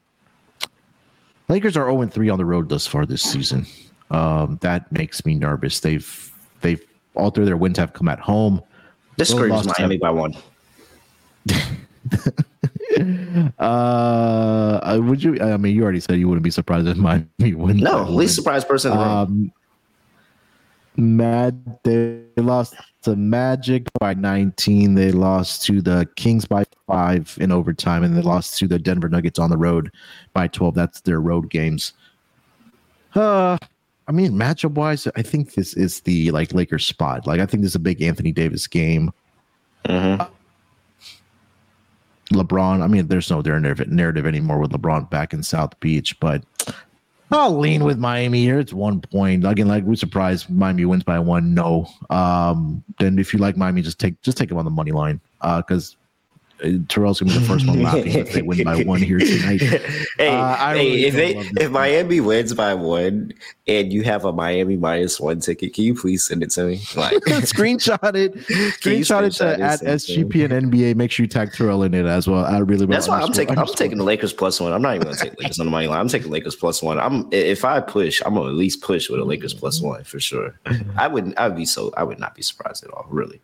Lakers are 0 3 on the road thus far this season. Um, that makes me nervous. They've they've all three of their wins have come at home. This screams Miami by one. uh, would you? I mean, you already said you wouldn't be surprised if Miami wins. No, least surprised person. in the Um, Mad, they lost to Magic by 19. They lost to the Kings by five in overtime, and they lost to the Denver Nuggets on the road by 12. That's their road games. Uh, I mean, matchup wise, I think this is the like Lakers spot. Like, I think this is a big Anthony Davis game. Mm-hmm. LeBron, I mean, there's no narrative anymore with LeBron back in South Beach, but I'll lean with Miami here. It's one point. Again, like we're surprised Miami wins by one. No. Um, then if you like Miami, just take just take them on the money line. Uh, because Terrell's gonna be the first one laughing if they win by one here tonight. hey, uh, hey really if they if Miami wins by one and you have a Miami minus one ticket, can you please send it to me? Like screenshot it, screenshot it to at SGP and NBA. Make sure you tag Terrell in it as well. I really that's why I'm taking I'm taking the Lakers plus one. I'm not even gonna take Lakers on the money line. I'm taking Lakers plus one. I'm if I push, I'm gonna at least push with a Lakers plus one for sure. I wouldn't. I would be so. I would not be surprised at all. Really.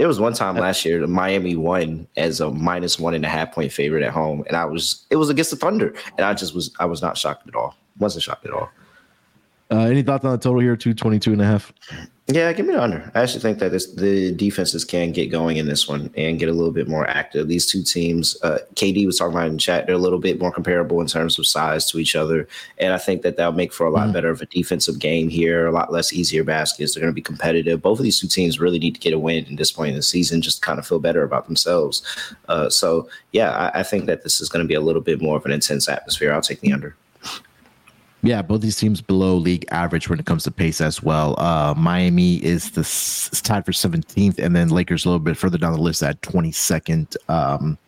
There was one time last year, the Miami won as a minus one and a half point favorite at home, and I was it was against the Thunder, and I just was I was not shocked at all. wasn't shocked at all. Uh, any thoughts on the total here? 222 and a half. Yeah, give me the under. I actually think that this, the defenses can get going in this one and get a little bit more active. These two teams, uh, KD was talking about in chat, they're a little bit more comparable in terms of size to each other. And I think that that'll make for a lot mm-hmm. better of a defensive game here, a lot less easier baskets. They're going to be competitive. Both of these two teams really need to get a win in this point in the season, just to kind of feel better about themselves. Uh, so, yeah, I, I think that this is going to be a little bit more of an intense atmosphere. I'll take the under. Yeah, both these teams below league average when it comes to pace as well. Uh, Miami is the is tied for 17th, and then Lakers a little bit further down the list at 22nd um,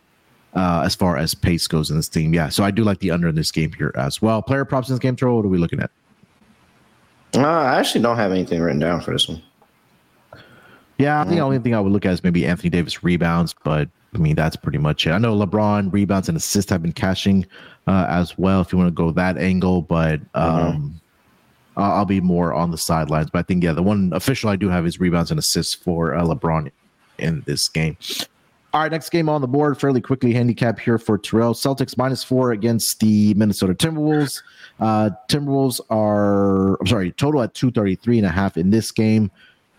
uh, as far as pace goes in this team. Yeah, so I do like the under in this game here as well. Player props in this game, Troll. What are we looking at? Uh, I actually don't have anything written down for this one. Yeah, I think the only thing I would look at is maybe Anthony Davis rebounds, but I mean that's pretty much it. I know LeBron rebounds and assists have been cashing uh, as well if you want to go that angle. But mm-hmm. um, mm-hmm. I'll be more on the sidelines. But I think yeah, the one official I do have is rebounds and assists for uh, LeBron in this game. All right, next game on the board, fairly quickly handicap here for Terrell. Celtics minus four against the Minnesota Timberwolves. Uh, Timberwolves are, I'm sorry, total at 233 and a half in this game.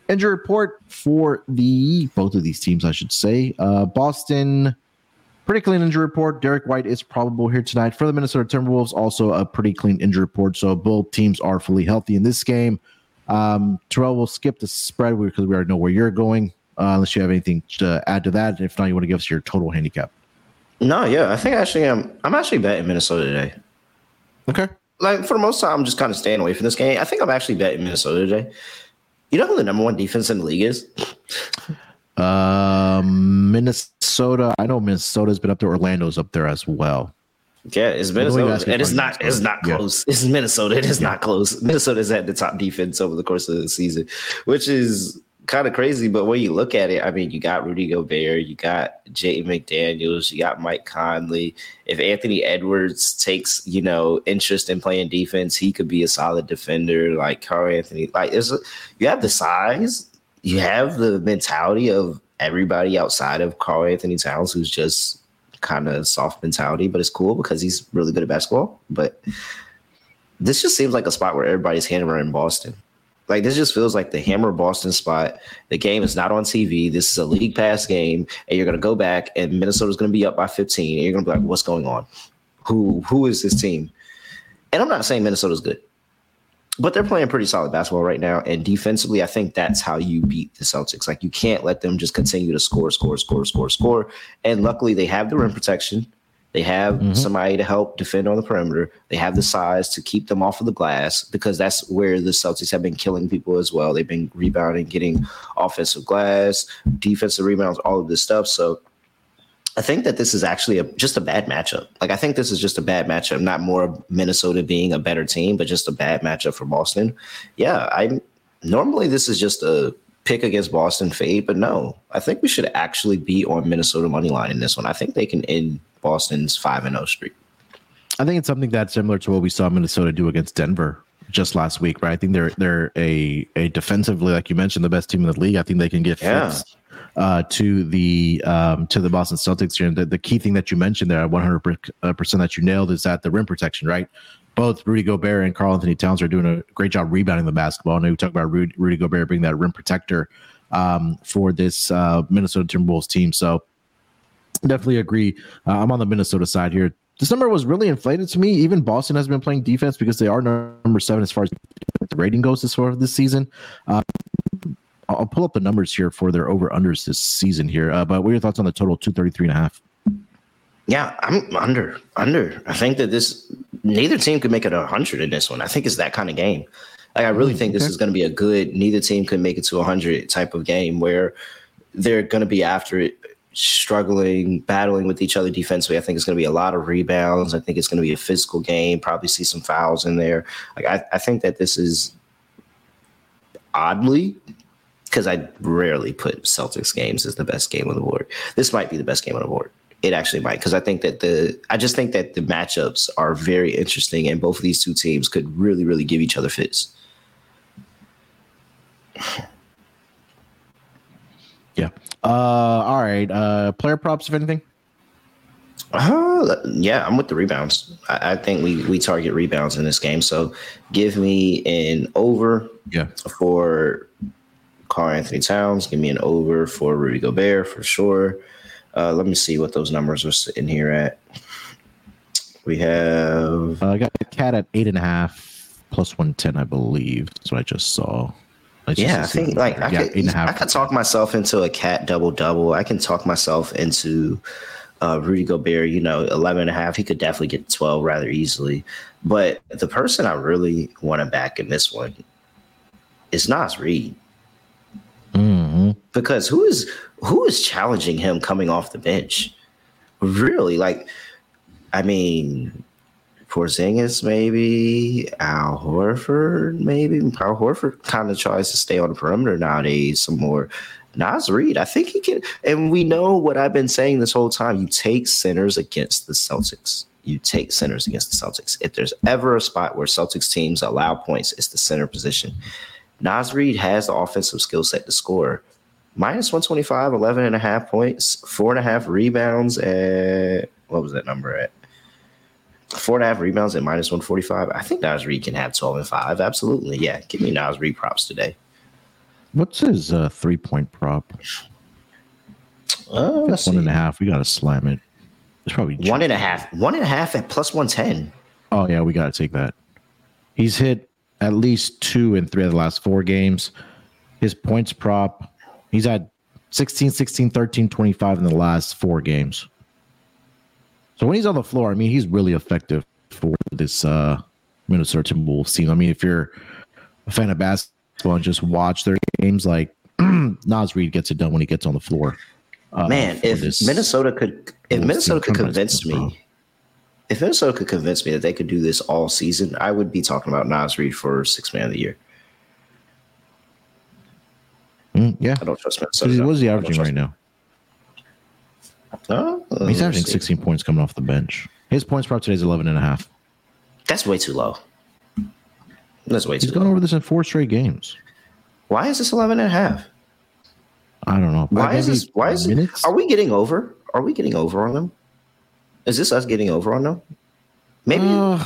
Injury report for the both of these teams, I should say. Uh, Boston Pretty clean injury report. Derrick White is probable here tonight for the Minnesota Timberwolves. Also, a pretty clean injury report. So both teams are fully healthy in this game. Um, Terrell will skip the spread because we already know where you're going, uh, unless you have anything to add to that. If not, you want to give us your total handicap. No, yeah, I think actually I'm I'm actually betting Minnesota today. Okay. Like for the most time, I'm just kind of staying away from this game. I think I'm actually betting Minnesota today. You know who the number one defense in the league is? Um, Minnesota. I know Minnesota's been up there. Orlando's up there as well. Yeah, it's Minnesota, and it's not. It's not close. Yeah. It's Minnesota. It is yeah. not close. Minnesota's had the top defense over the course of the season, which is kind of crazy. But when you look at it, I mean, you got Rudy Gobert, you got Jay McDaniels, you got Mike Conley. If Anthony Edwards takes, you know, interest in playing defense, he could be a solid defender. Like Karl-Anthony, like there's a, you have the size you have the mentality of everybody outside of Karl-Anthony Towns who's just kind of soft mentality, but it's cool because he's really good at basketball. But this just seems like a spot where everybody's hammering in Boston. Like this just feels like the hammer Boston spot. The game is not on TV. This is a league pass game, and you're gonna go back, and Minnesota's gonna be up by 15, and you're gonna be like, "What's going on? who who is this team? And I'm not saying Minnesota's good, but they're playing pretty solid basketball right now. And defensively, I think that's how you beat the Celtics. Like you can't let them just continue to score, score, score, score, score. And luckily, they have the rim protection. They have mm-hmm. somebody to help defend on the perimeter. They have the size to keep them off of the glass because that's where the Celtics have been killing people as well. They've been rebounding, getting offensive glass, defensive rebounds, all of this stuff. So I think that this is actually a, just a bad matchup. Like I think this is just a bad matchup, not more Minnesota being a better team, but just a bad matchup for Boston. Yeah, I normally this is just a pick against Boston fade, but no, I think we should actually be on Minnesota money line in this one. I think they can end Boston's five and zero oh streak. I think it's something that's similar to what we saw Minnesota do against Denver just last week, right? I think they're they're a a defensively, like you mentioned, the best team in the league. I think they can get yeah. fits uh, to the um, to the Boston Celtics here. And the, the key thing that you mentioned there, 100 uh, percent that you nailed, is that the rim protection, right? Both Rudy Gobert and Karl-Anthony Towns are doing a great job rebounding the basketball. I know we talked about Rudy, Rudy Gobert being that rim protector um, for this uh, Minnesota Timberwolves team. So definitely agree. Uh, I'm on the Minnesota side here. This number was really inflated to me. Even Boston has been playing defense because they are number seven as far as the rating goes as far this season. Uh, I'll pull up the numbers here for their over unders this season here. Uh, but what are your thoughts on the total 233 and a half? Yeah, I'm under. Under. I think that this neither team could make it a hundred in this one. I think it's that kind of game. Like I really mm, think this is going to be a good. Neither team could make it to a hundred type of game where they're going to be after it struggling, battling with each other defensively. I think it's going to be a lot of rebounds. I think it's going to be a physical game. Probably see some fouls in there. Like I, I think that this is oddly because I rarely put Celtics games as the best game on the board. This might be the best game on the board. It actually might because I think that the I just think that the matchups are very interesting and both of these two teams could really really give each other fits. Yeah. Uh, all right. Uh, player props, if anything. Uh, yeah, I'm with the rebounds. I, I, think we we target rebounds in this game. So give me an over. Yeah. For Karl-Anthony Towns, give me an over for Rudy Gobert for sure. Uh, let me see what those numbers are sitting here at. We have. Uh, I got the cat at eight and a half plus one ten, I believe. That's what I just saw yeah, I think like I yeah, could I could talk myself into a cat double double. I can talk myself into uh, Rudy Gobert, you know, 11 and a half. He could definitely get 12 rather easily. But the person I really want to back in this one is Naz Reid. Because who is who is challenging him coming off the bench? Really? Like, I mean, Porzingis, maybe Al Horford, maybe Al Horford kind of tries to stay on the perimeter nowadays some more. Naz Reid, I think he can, and we know what I've been saying this whole time. You take centers against the Celtics. You take centers against the Celtics. If there's ever a spot where Celtics teams allow points, it's the center position. Naz Reid has the offensive skill set to score. Minus 125, 11 and a half points, four and a half rebounds, and what was that number at? four and a half rebounds at minus 145. I think Naz Reid can have 12 and five. Absolutely. Yeah. Give me Naz Reid props today. What's his uh, three point prop? Uh, one and a half. We got to slam it. It's probably one and a half. One and a half at plus 110. Oh, yeah. We got to take that. He's hit at least two in three of the last four games. His points prop, he's had 16, 16, 13, 25 in the last four games. So when he's on the floor, I mean, he's really effective for this uh, Minnesota Timberwolves team. I mean, if you're a fan of basketball and just watch their games, like Naz Reid gets it done when he gets on the floor. Uh, Man, if Minnesota could, if Minnesota could convince me, if Minnesota could convince me that they could do this all season, I would be talking about Naz Reid for six man of the year. Mm, yeah, I don't trust Minnesota. What is he averaging right now? Oh, He's averaging 16 points coming off the bench. His points per today is 11 and a half. That's way too low. That's way He's too gone over this in four straight games. Why is this 11 and a half? I don't know. Why is this? Why is minutes? it? Are we getting over? Are we getting over on them? Is this us getting over on them? Maybe. Uh,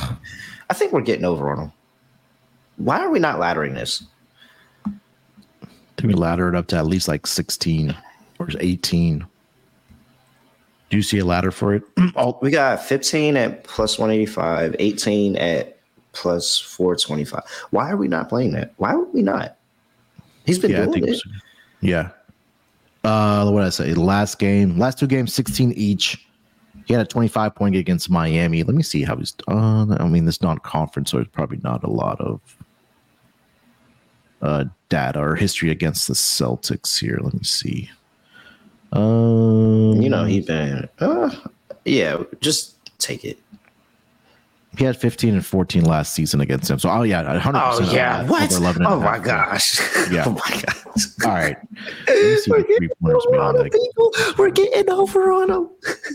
I think we're getting over on them. Why are we not laddering this? To we ladder it up to at least like 16 or 18. Do you see a ladder for it? we got 15 at plus 185, 18 at plus 425. Why are we not playing that? Why would we not? He's been yeah, doing it. Yeah. Uh, what did I say? Last game, last two games, 16 each. He had a 25 point game against Miami. Let me see how he's done. I mean, this non conference, so it's probably not a lot of uh, data or history against the Celtics here. Let me see. Um, you know, he's been, uh, yeah, just take it. He had 15 and 14 last season against him. So, oh, yeah, 100%. Oh, yeah. What? Oh, my gosh. Yeah. oh, my gosh. All right. We're getting, over on them, people. We're getting over on them.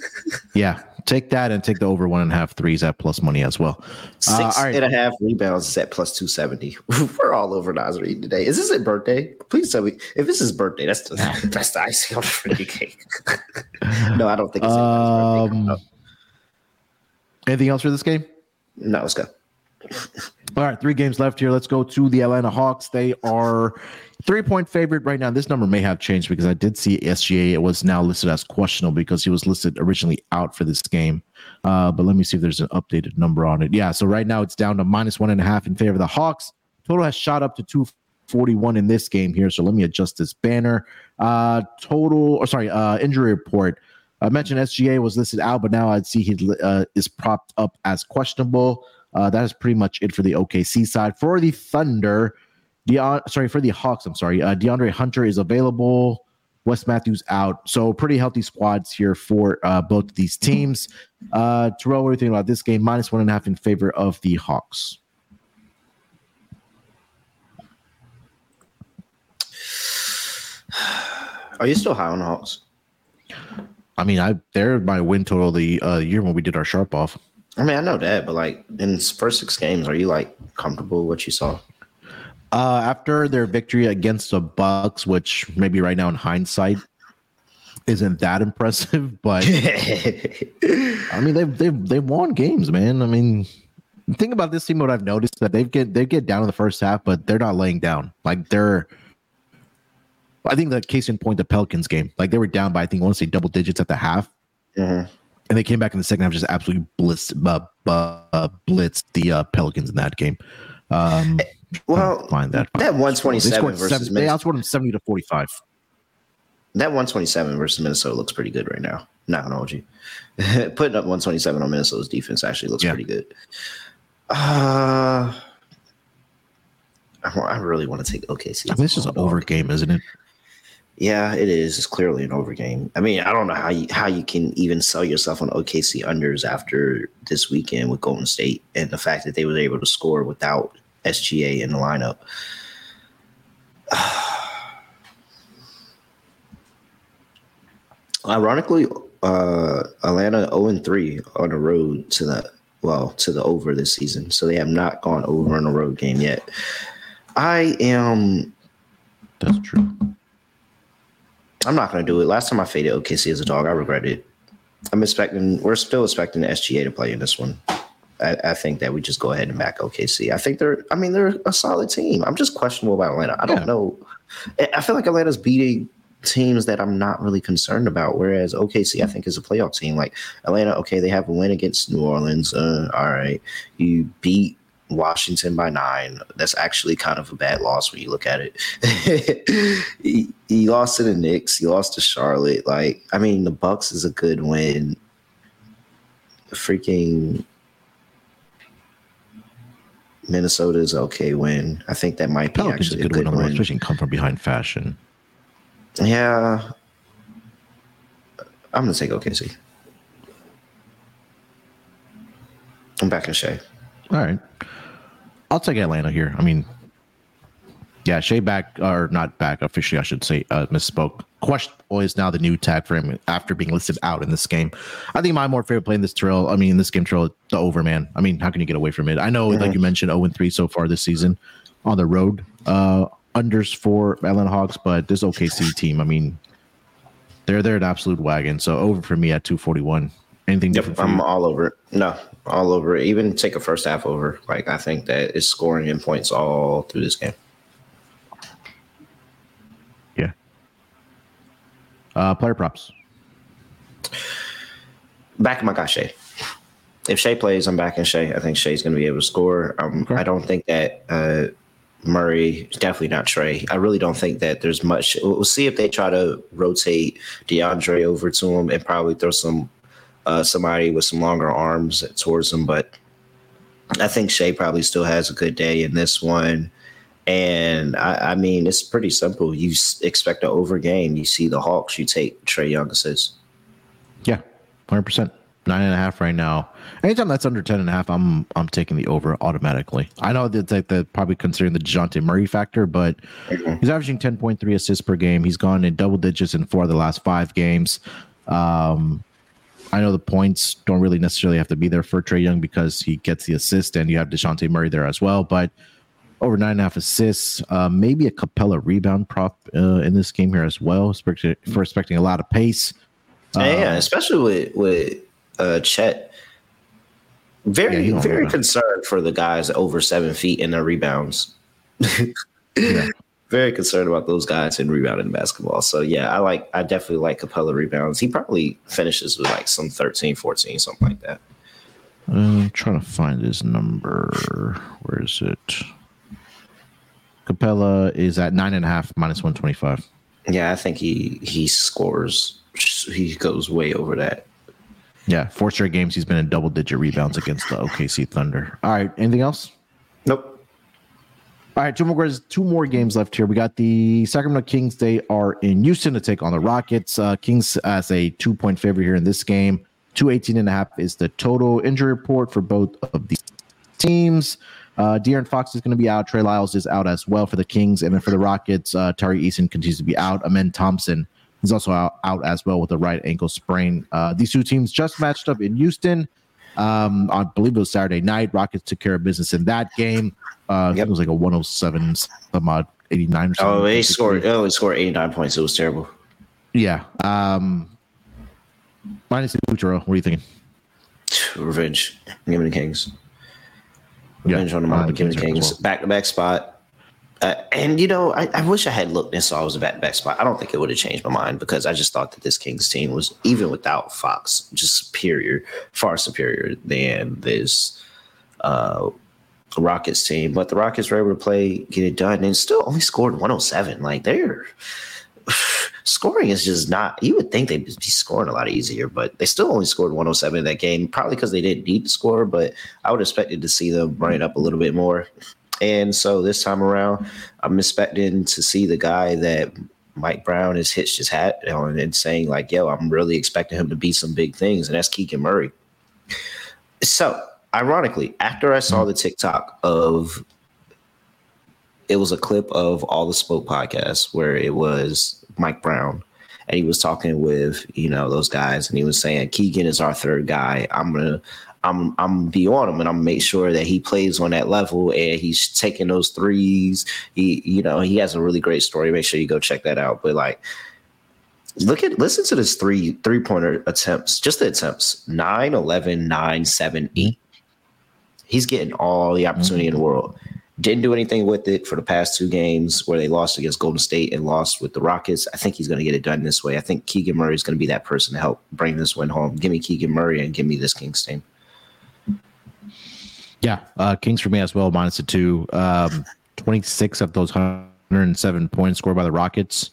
yeah. Take that and take the over one and a half threes at plus money as well. Six uh, right. and a half rebounds is at plus 270. We're all over Naz Reid today. Is this his birthday? Please tell me. If this is birthday, that's the, that's the icing on the freaking cake. no, I don't think it's um, no. Anything else for this game? No, let's go. All right, three games left here. Let's go to the Atlanta Hawks. They are three point favorite right now. This number may have changed because I did see SGA. It was now listed as questionable because he was listed originally out for this game. Uh, but let me see if there's an updated number on it. Yeah, so right now it's down to minus one and a half in favor of the Hawks. Total has shot up to 241 in this game here. So let me adjust this banner. Uh, total, or sorry, uh, injury report. I mentioned SGA was listed out, but now I'd see he uh, is propped up as questionable. Uh, that is pretty much it for the OKC side. For the Thunder, Deon, sorry, for the Hawks, I'm sorry, uh, DeAndre Hunter is available. Wes Matthews out. So pretty healthy squads here for uh, both of these teams. Uh, Terrell, what do you think about this game? Minus one and a half in favor of the Hawks. Are you still high on the Hawks? I mean, I they're my win total the uh, year when we did our sharp off. I mean, I know that, but like in first six games, are you like comfortable with what you saw? Uh, after their victory against the Bucks, which maybe right now in hindsight isn't that impressive, but I mean they've they've they've won games, man. I mean, think about this team. What I've noticed that they've get they get down in the first half, but they're not laying down. Like they're I think the case in point, the Pelicans game, like they were down by I think I want to say double digits at the half, mm-hmm. And they came back in the second half just absolutely blitzed uh, uh, blitzed the uh, Pelicans in that game. Um, well, find that that one twenty seven versus 70, they outscored them seventy to forty five. That one twenty seven versus Minnesota looks pretty good right now. Not gonna hold you. Putting up one twenty seven on Minnesota's defense actually looks yeah. pretty good. Uh, I really want to take OKC. I mean, this is an over game, isn't it? Yeah, it is. It's clearly an overgame. I mean, I don't know how you how you can even sell yourself on OKC unders after this weekend with Golden State and the fact that they were able to score without SGA in the lineup. Ironically, uh, Atlanta 0 3 on the road to the well to the over this season, so they have not gone over in a road game yet. I am. That's true. I'm not going to do it. Last time I faded OKC as a dog, I regret it. I'm expecting. We're still expecting the SGA to play in this one. I, I, think that we just go ahead and back OKC. I think they're. I mean, they're a solid team. I'm just questionable about Atlanta. I don't yeah. know. I feel like Atlanta's beating teams that I'm not really concerned about. Whereas OKC, I think, is a playoff team. Like Atlanta, okay, they have a win against New Orleans. Uh, all right, you beat Washington by nine. That's actually kind of a bad loss when you look at it. he, he, lost to the Knicks. He lost to Charlotte. Like, I mean, the Bucks is a good win. The Freaking Minnesota is okay win. I think that might be Pelicans actually a good, a good win, win. especially come from behind fashion. Yeah, I'm gonna take OKC. I'm back in Shai. All right. I'll take Atlanta here. I mean, yeah, Shai back or not back officially, I should say. Uh, misspoke. Questionable is now the new tag for him after being listed out in this game. I think my more favorite play in this trail. I mean, in this game trail, the over man. I mean, how can you get away from it? I know, mm-hmm. like you mentioned, zero and three so far this season on the road. Uh, unders for Atlanta Hawks, but this OKC team, I mean, they're they're an absolute wagon. So over for me at two forty one. Anything different? I'm all over it. No, all over it. Even take a first half over. Like I think that is scoring in points all through this game. Yeah. Uh, player props. Back in my guy Shai. If Shai plays, I'm back in Shai. I think Shai's going to be able to score. Um, okay. I don't think that uh, Murray, definitely not Trae. I really don't think that there's much. We'll see if they try to rotate DeAndre over to him and probably throw some uh, somebody with some longer arms towards him. But I think Shai probably still has a good day in this one. And I, I mean, it's pretty simple. You expect an over game. You see the Hawks, you take Trae Young assists. Yeah, 100% nine and a half right now. Anytime that's under ten and a half, I'm I'm taking the over automatically. I know that's like the probably considering the Dejounte Murray factor, but mm-hmm. he's averaging ten point three assists per game. He's gone in double digits in four of the last five games. Um, I know the points don't really necessarily have to be there for Trae Young because he gets the assist, and you have Dejounte Murray there as well. But over nine and a half assists, uh, maybe a Capela rebound prop uh, in this game here as well, for expecting a lot of pace. yeah, uh, especially with with uh, Chet. Very, yeah, very concerned for the guys over seven feet in their rebounds. yeah. Very concerned about those guys in rebounding basketball. So yeah, I like I definitely like Capela rebounds. He probably finishes with like some 13, 14, something like that. Uh, I'm trying to find his number. Where is it? Capela is at nine and a half minus one twenty five. Yeah, I think he he scores. He goes way over that. Yeah, four straight games he's been in double digit rebounds against the OKC Thunder. All right, anything else? Nope. All right, two more two more games left here. We got the Sacramento Kings. They are in Houston to take on the Rockets. Uh, Kings as a two point favorite here in this game. 218 and a half is the total injury report for both of these teams. Uh, De'Aaron Fox is going to be out. Trey Lyles is out as well for the Kings. And then for the Rockets, uh, Tari Eason continues to be out. Amen Thompson He's also out, out as well with a right ankle sprain. Uh, these two teams just matched up in Houston. Um, I believe it was Saturday night. Rockets took care of business in that game. Uh, yep. it was like a 107 some odd 89 or something. Oh, they scored. Oh, they scored 89 points. It was terrible. Yeah. Um, minus Utero. What are you thinking? Revenge. Give me the Kings. Revenge yeah, on the. The Kings. Back to back spot. Uh, and you know, I, I, wish I had looked and saw it was a back spot. I don't think it would have changed my mind because I just thought that this Kings team was even without Fox, just superior, far superior than this uh, Rockets team. But the Rockets were able to play, get it done, and still only scored 107. Like they're scoring is just not. You would think they'd be scoring a lot easier, but they still only scored 107 in that game. Probably because they didn't need to score, but I would expected to see them run up a little bit more. And so this time around, I'm expecting to see the guy that Mike Brown has hitched his hat on and saying, like, yo, I'm really expecting him to be some big things. And that's Keegan Murray. So, ironically, after I saw the TikTok of it was a clip of All the Smoke podcasts where it was Mike Brown and he was talking with you know those guys and he was saying Keegan is our third guy. I'm gonna I'm I'm be on him and I'm make sure that he plays on that level and he's taking those threes. He you know he has a really great story. Make sure you go check that out. But like, look at listen to this three three pointer attempts. Just the attempts 9, 11, 9, 7, 8. He's getting all the opportunity mm-hmm. in the world. Didn't do anything with it for the past two games where they lost against Golden State and lost with the Rockets. I think he's going to get it done this way. I think Keegan Murray is going to be that person to help bring this win home. Give me Keegan Murray and give me this Kings team. Yeah, uh, Kings for me as well, minus a two. Um, 26 of those 107 points scored by the Rockets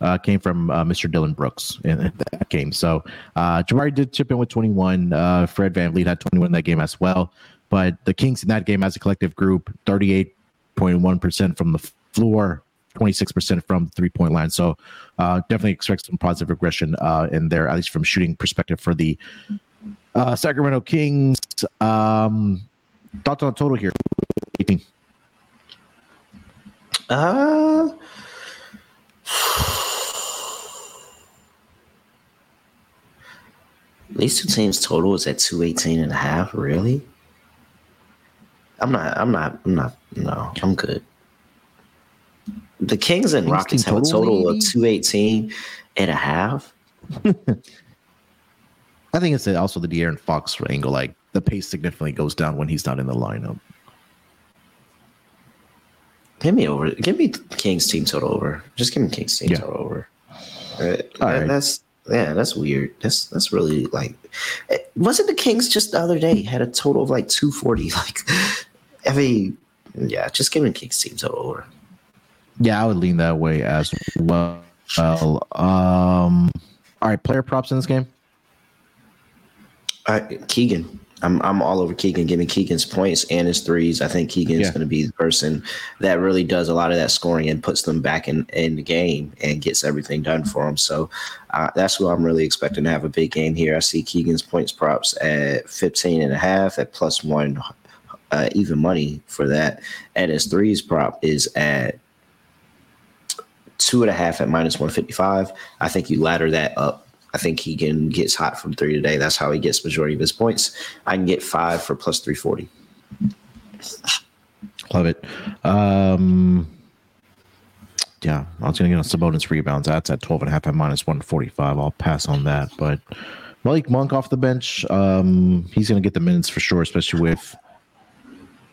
uh, came from uh, Mr. Dillon Brooks in that game. So uh, Jabari did chip in with 21. Uh, Fred VanVleet had 21 in that game as well. But the Kings in that game as a collective group, 38.1% from the floor, 26% from the three point line. So uh, definitely expect some positive regression uh, in there, at least from shooting perspective for the uh, Sacramento Kings. Um, Thoughts on total here? 18. Uh, these two teams total is at 218 and a half. Really? I'm not, I'm not, I'm not, no, I'm good. The Kings and Kings Rockets have a total of 218 and a half. I think it's also the De'Aaron Fox angle. Like the pace significantly goes down when he's not in the lineup. Give me over. Give me Kings team total over. Just give me Kings team yeah. total over. Uh, All right. That's Yeah, that's weird. That's that's really like, wasn't the Kings just the other day had a total of like two forty? Like, I mean, yeah, just give me Kings team total over. Yeah, I would lean that way as well. Well, um, all right, player props in this game. All right, Keegan. I'm I'm all over Keegan, giving Keegan's points and his threes. I think Keegan is Yeah. going to be the person that really does a lot of that scoring and puts them back in, in the game and gets everything done for him. So uh, that's who I'm really expecting to have a big game here. I see Keegan's points props at 15 and a half at plus one, uh, even money for that. And his threes prop is at two and a half at minus 155. I think you ladder that up. I think Keegan gets hot from three today. That's how he gets majority of his points. I can get five for plus 340. Love it. Um, yeah, I was going to get on Sabonis rebounds. That's at 12 and a half at minus 145. I'll pass on that. But Malik Monk off the bench, um, he's going to get the minutes for sure, especially with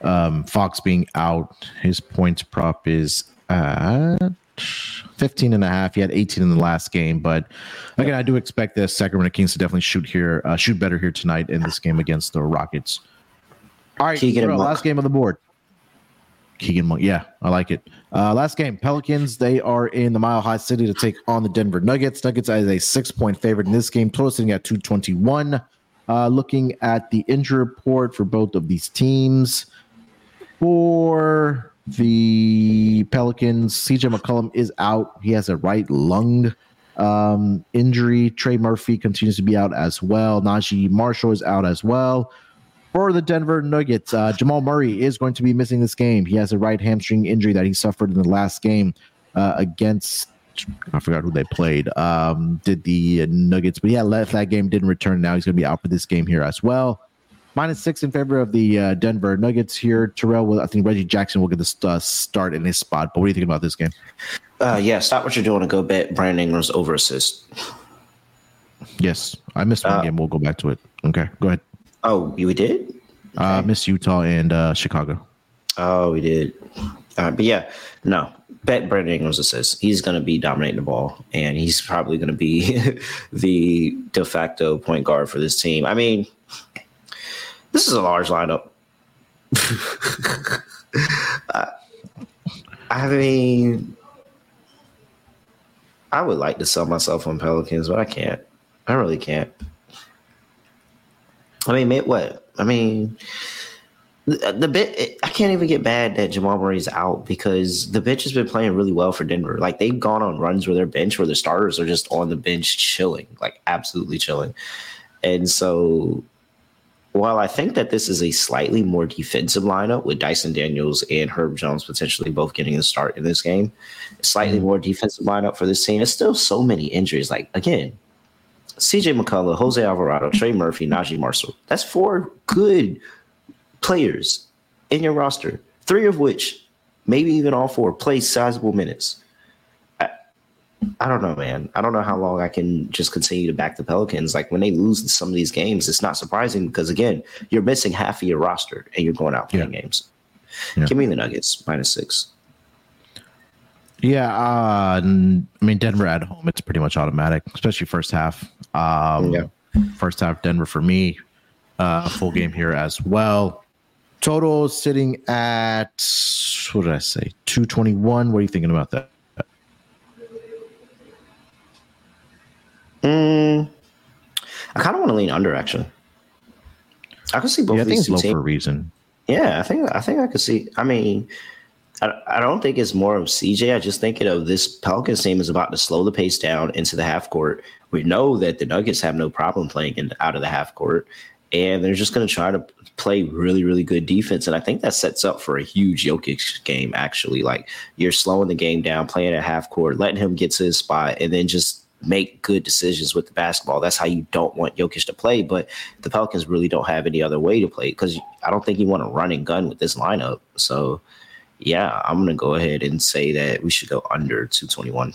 um, Fox being out. His points prop is at 15 and a half. He had 18 in the last game. But again, I do expect the Sacramento Kings to definitely shoot here, uh, shoot better here tonight in this game against the Rockets. All right, Keegan Monk. last game on the board. Keegan Monk. Yeah, I like it. Uh, last game, Pelicans. They are in the Mile High City to take on the Denver Nuggets. Nuggets as a six point favorite in this game, total sitting at 221. Uh, looking at the injury report for both of these teams. For the Pelicans, CJ McCollum is out. He has a right lung um, injury. Trey Murphy continues to be out as well. Naji Marshall is out as well. For the Denver Nuggets, uh, Jamal Murray is going to be missing this game. He has a right hamstring injury that he suffered in the last game uh, against. I forgot who they played. Um, did the Nuggets, but yeah, left that game, didn't return. Now he's going to be out for this game here as well. Minus six in favor of the uh, Denver Nuggets here. Terrell, will, I think Reggie Jackson will get the uh, start in his spot. But what do you think about this game? Uh, yeah, stop what you're doing and go bet Brandon Ingram's over assist. Yes, I missed one Uh, game. We'll go back to it. Okay, go ahead. Oh, you did? Uh, miss Utah and uh, Chicago. Oh, we did. Uh, but yeah, no. Bet Brandon Ingram's assist. He's going to be dominating the ball, and he's probably going to be the de facto point guard for this team. I mean, this is a large lineup. Uh, I mean, I would like to sell myself on Pelicans, but I can't. I really can't. I mean, ma- what? I mean, the, the bit I can't even get mad that Jamal Murray's out because the bench has been playing really well for Denver. Like they've gone on runs where their bench, where the starters are just on the bench chilling, like absolutely chilling. And so, while I think that this is a slightly more defensive lineup with Dyson Daniels and Herb Jones potentially both getting a start in this game, slightly mm-hmm. more defensive lineup for this team. It's still so many injuries. Like again, CJ McCollum, Jose Alvarado, Trey Murphy, Naji Marshall. That's four good players in your roster, three of which, maybe even all four, play sizable minutes. I, don't know, man. I don't know how long I can just continue to back the Pelicans. Like when they lose some of these games, it's not surprising because again, you're missing half of your roster and you're going out playing games. Yeah. Give me the Nuggets minus six. Yeah, uh, I mean Denver at home, it's pretty much automatic, especially first half. Um, Yeah. First half, Denver for me, uh, full game here as well. Total sitting at what did I say? Two twenty one. What are you thinking about that? Mm, I kind of want to lean under actually. I can see both yeah, I of think these two low teams. for a reason. Yeah, I think I think I could see. I mean, I, I don't think it's more of CJ. I just think of this Pelicans team is about to slow the pace down into the half court. We know that the Nuggets have no problem playing in, out of the half court, and they're just going to try to play really, really good defense. And I think that sets up for a huge Jokic game. Actually, like you're slowing the game down, playing at half court, letting him get to his spot, and then just make good decisions with the basketball. That's how you don't want Jokic to play. But the Pelicans really don't have any other way to play because I don't think you want to run and gun with this lineup. So, yeah, I'm going to go ahead and say that we should go under 221.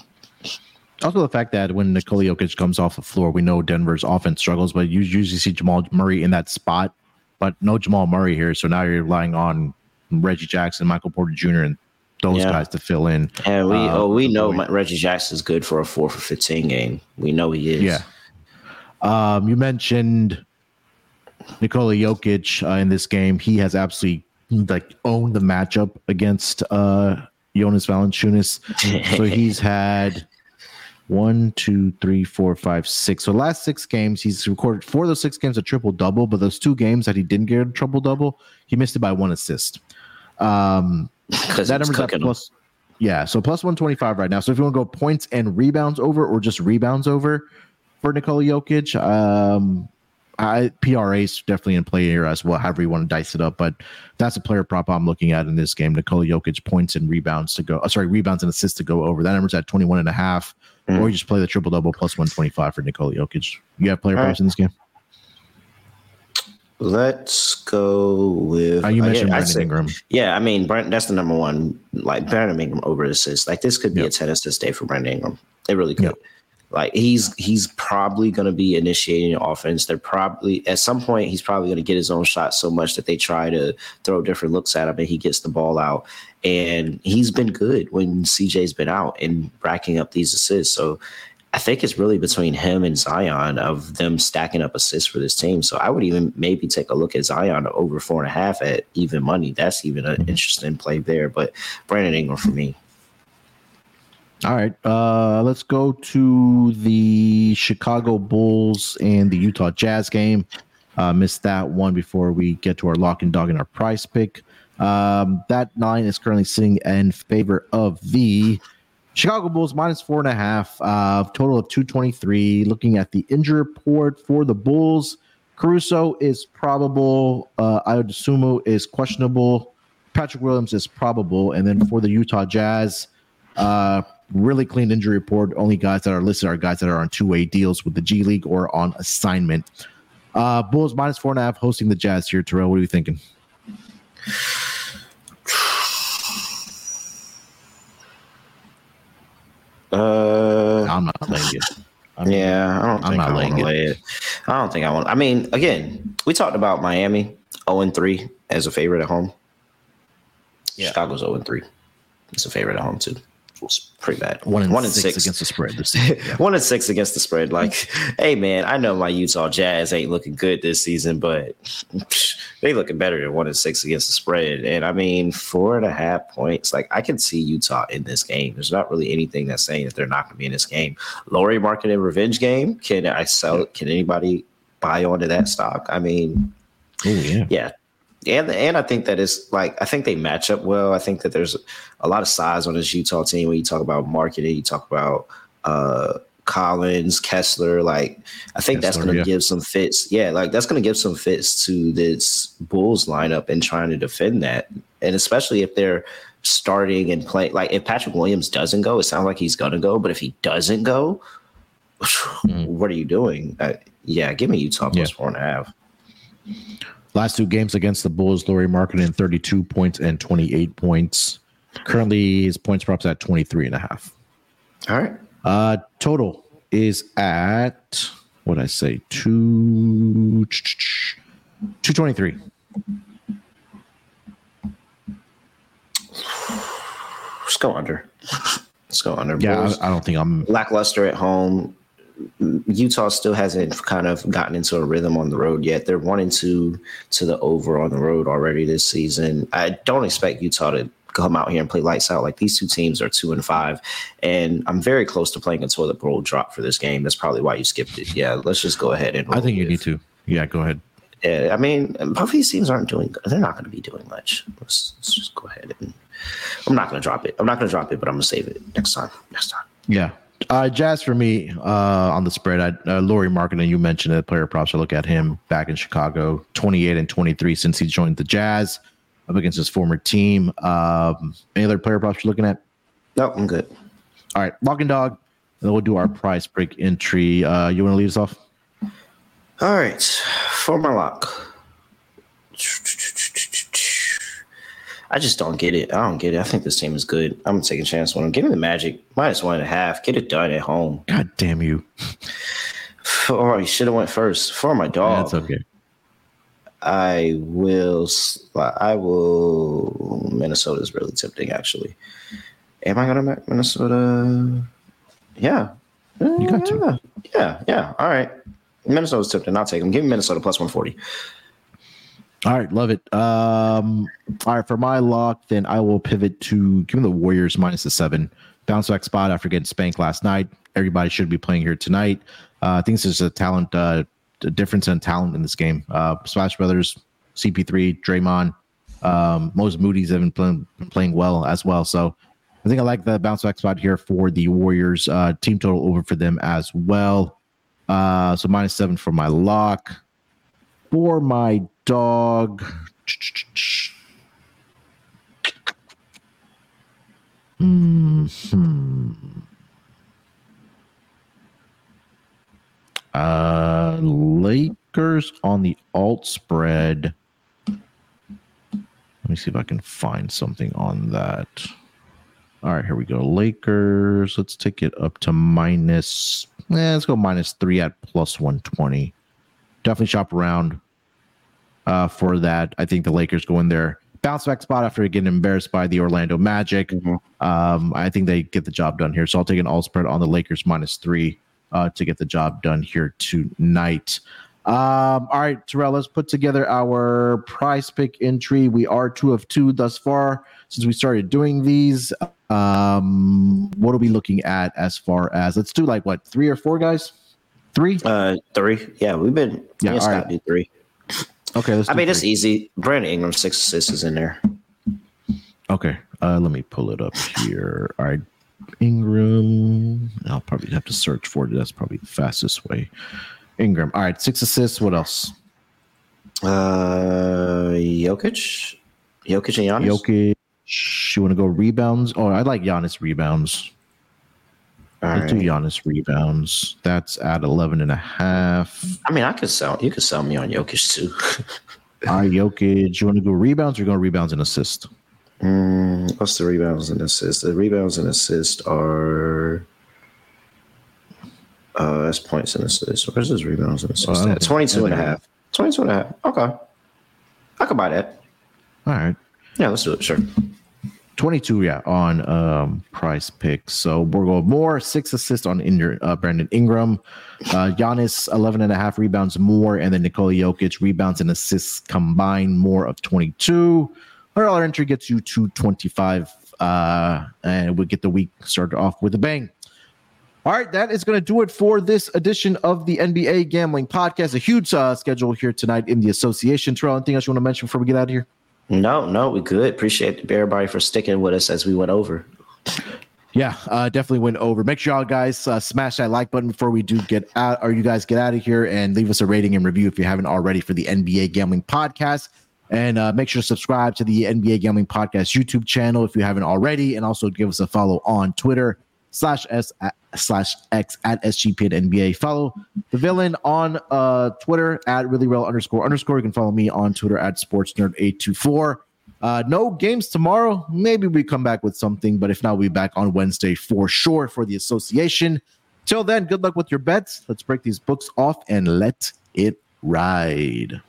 Also, the fact that when Nikola Jokic comes off the floor, we know Denver's offense struggles, but you usually see Jamal Murray in that spot, but no Jamal Murray here. So now you're relying on Reggie Jackson, Michael Porter Jr., and those Yeah. guys to fill in. And we Uh, oh we know my, Reggie Jackson's good for a four for fifteen game. We know he is. Yeah. Um, you mentioned Nikola Jokic uh, in this game. He has absolutely like owned the matchup against uh, Jonas Valanciunas. so he's had one, two, three, four, five, six. So last six games, he's recorded four of those six games a triple double. But those two games that he didn't get a triple double, he missed it by one assist. Um, because that number's cooking. plus. Yeah, so plus one twenty five right now. So if you want to go points and rebounds over, or just rebounds over for Nikola Jokic, um, I PRA is definitely in play here as well. However you want to dice it up, but that's a player prop I'm looking at in this game. Nikola Jokic points and rebounds to go. Oh, sorry, rebounds and assists to go over. That number's at 21 and a half. Mm. Or you just play the triple double plus 125 for Nikola Jokic. You have player All props in this game. Let's go with. Uh, you uh, mentioned I'd Brandon Ingram. Yeah, I mean, Brent, that's the number one. Like Brandon Ingram over assists. Like this could be Yep. a ten assist day for Brandon Ingram. It really could. Yep. Like he's he's probably going to be initiating offense. They're probably at some point he's probably going to get his own shot so much that they try to throw different looks at him and he gets the ball out. And he's been good when CJ's been out and racking up these assists. So I think it's really between him and Zion of them stacking up assists for this team. So I would even maybe take a look at Zion over four and a half at even money. That's even an interesting play there. But Brandon Ingram for me. All right. Uh, let's go to the Chicago Bulls and the Utah Jazz game. Uh, missed that one before we get to our lock and dog and our Prize Pick. Um, that nine is currently sitting in favor of the Chicago Bulls minus four and a half. Uh, total of 223. Looking at the injury report for the Bulls, Caruso is probable. Uh, Ayo Dosunmu is questionable. Patrick Williams is probable. And then for the Utah Jazz, uh, really clean injury report. Only guys that are listed are guys that are on two way deals with the G League or on assignment. Uh, Bulls minus four and a half hosting the Jazz here. Terrell, what are you thinking? Uh, I'm not laying it. I'm- yeah, I don't I'm not I laying it. lay it. I don't think I want. I mean, again, we talked about Miami 0 and 3 as a favorite at home. Yeah. Chicago's 0 and 3. It's a favorite at home too. It's pretty bad. One and, One and six, six. against the spread. This season. One and six against the spread. Like, hey man, I know my Utah Jazz ain't looking good this season, but they looking better than one and six against the spread. And I mean, four and a half points. Like, I can see Utah in this game. There's not really anything that's saying that they're not going to be in this game. Lauri Markkanen and revenge game. Can I sell? Can anybody buy onto that stock? I mean, Oh yeah. yeah. And and I think that it's like I think they match up well. I think that there's a lot of size on this Utah team when you talk about Markkanen, you talk about uh Collins, Kessler, like I think that's gonna yeah. give some fits. Yeah, like that's gonna give some fits to this Bulls lineup and trying to defend that. And especially if they're starting and playing like if Patrick Williams doesn't go, it sounds like he's gonna go, but if he doesn't go, what are you doing? Uh, yeah, give me Utah plus Yeah. four and a half. Last two games against the Bulls, Lauri Markkanen 32 points and 28 points. Currently, his points props at 23 and a half. All right. Uh, total is at what I say two two twenty three. Let's go under. Let's go under. Yeah, Bulls. I don't think I'm. lackluster at home. Utah still hasn't kind of gotten into a rhythm on the road yet. They're one and two to the over on the road already this season. I don't expect Utah to come out here and play lights out. Like these two teams are two and five, and I'm very close to playing a toilet bowl drop for this game. That's probably why you skipped it. Yeah, let's just go ahead and. I think you roll need to. Yeah, go ahead. Yeah, I mean, both these teams aren't doing. They're not going to be doing much. Let's, let's just go ahead and. I'm not going to drop it. I'm not going to drop it, but I'm going to save it next time. Next time. Yeah. Uh, Jazz for me uh, on the spread. I, uh, Lauri Markkanen, you mentioned it. Player props. I look at him back in Chicago, 28 and 23 since he joined the Jazz up against his former team. Um, any other player props you're looking at? No, I'm good. All right, lock and dog. And then we'll do our Prize Pick entry. Uh, you want to lead us off? All right, for my lock. I just don't get it. I don't get it. I think this team is good. I'm taking a chance on them. Give me the Magic minus one and a half. Get it done at home. God damn you. Oh, you should have went first for my dog. That's okay. I will. I will. Minnesota is really tempting, actually. Am I gonna make Minnesota? Yeah. You got to. Yeah, yeah. All right. Minnesota's tempting. I'll take them. Give me Minnesota plus 140. All right, love it. Um, all right, for my lock, then I will pivot to give me the Warriors minus the seven. Bounce back spot after getting spanked last night. Everybody should be playing here tonight. Uh, I think this is a talent, uh, a difference in talent in this game. Uh, Splash Brothers, CP3, Draymond, um, Moses Moody's have been playing, playing well as well. So I think I like the bounce back spot here for the Warriors. Uh, team total over for them as well. Uh, so minus seven for my lock. For my dog. Hmm. Uh, Lakers on the alt spread. Let me see if I can find something on that. All right, here we go. Lakers. Let's take it up to minus. Eh, let's go minus three at plus 120. Definitely shop around uh, for that. I think the Lakers go in there, bounce back spot after getting embarrassed by the Orlando Magic. Mm-hmm. Um, I think they get the job done here. So I'll take an all spread on the Lakers minus three uh, to get the job done here tonight. Um, all right, Terrell, let's put together our Prize Pick entry. We are two of two thus far since we started doing these. Um, what are we looking at as far as let's do like what three or four guys? Three? Uh, three. Yeah, we've been. Yeah, all right. do three. Okay, I mean, three. it's easy. Brandon Ingram six assists is in there. Okay, uh, let me pull it up here. All right, Ingram. I'll probably have to search for it. That's probably the fastest way. Ingram. All right, six assists. What else? Uh, Jokic, Jokic and Giannis. Jokic. You want to go rebounds? Oh, I like Giannis rebounds. All Let's do Giannis rebounds. That's at 11 and a half. I mean, I could sell. You could sell me on Jokic too. All right, Jokic. You want to go rebounds or go rebounds and assist? Mm, what's the rebounds and assists? The rebounds and assists are uh, that's points and assists. Where's his rebounds and assists? Oh, 22 and a half. 22 and a half. Okay. I could buy that. All right. Yeah, let's do it. Sure. 22, yeah, on um, Prize Picks. So we're more, six assists on Inder, uh, Brandon Ingram. Uh, Giannis, 11 and a half rebounds more. And then Nikola Jokic, rebounds and assists combined more of 22. Our entry gets you to 25. Uh, and we get the week started off with a bang. All right, that is going to do it for this edition of the NBA Gambling Podcast. A huge uh, schedule here tonight in the association. Terrell, anything else you want to mention before we get out of here? No, no, we good. Appreciate everybody for sticking with us as we went over. Yeah, uh, definitely went over. Make sure y'all guys uh, smash that like button before we do get out, or you guys get out of here, and leave us a rating and review if you haven't already for the NBA Gambling Podcast. And uh, make sure to subscribe to the NBA Gambling Podcast YouTube channel if you haven't already, and also give us a follow on Twitter slash S slash X at SGP NBA. Follow the villain on uh, Twitter at really real underscore underscore. You can follow me on Twitter at sportsnerd824. Uh, no games tomorrow. Maybe we come back with something, but if not, we'll be back on Wednesday for sure for the association. Till then, good luck with your bets. Let's break these books off and let it ride.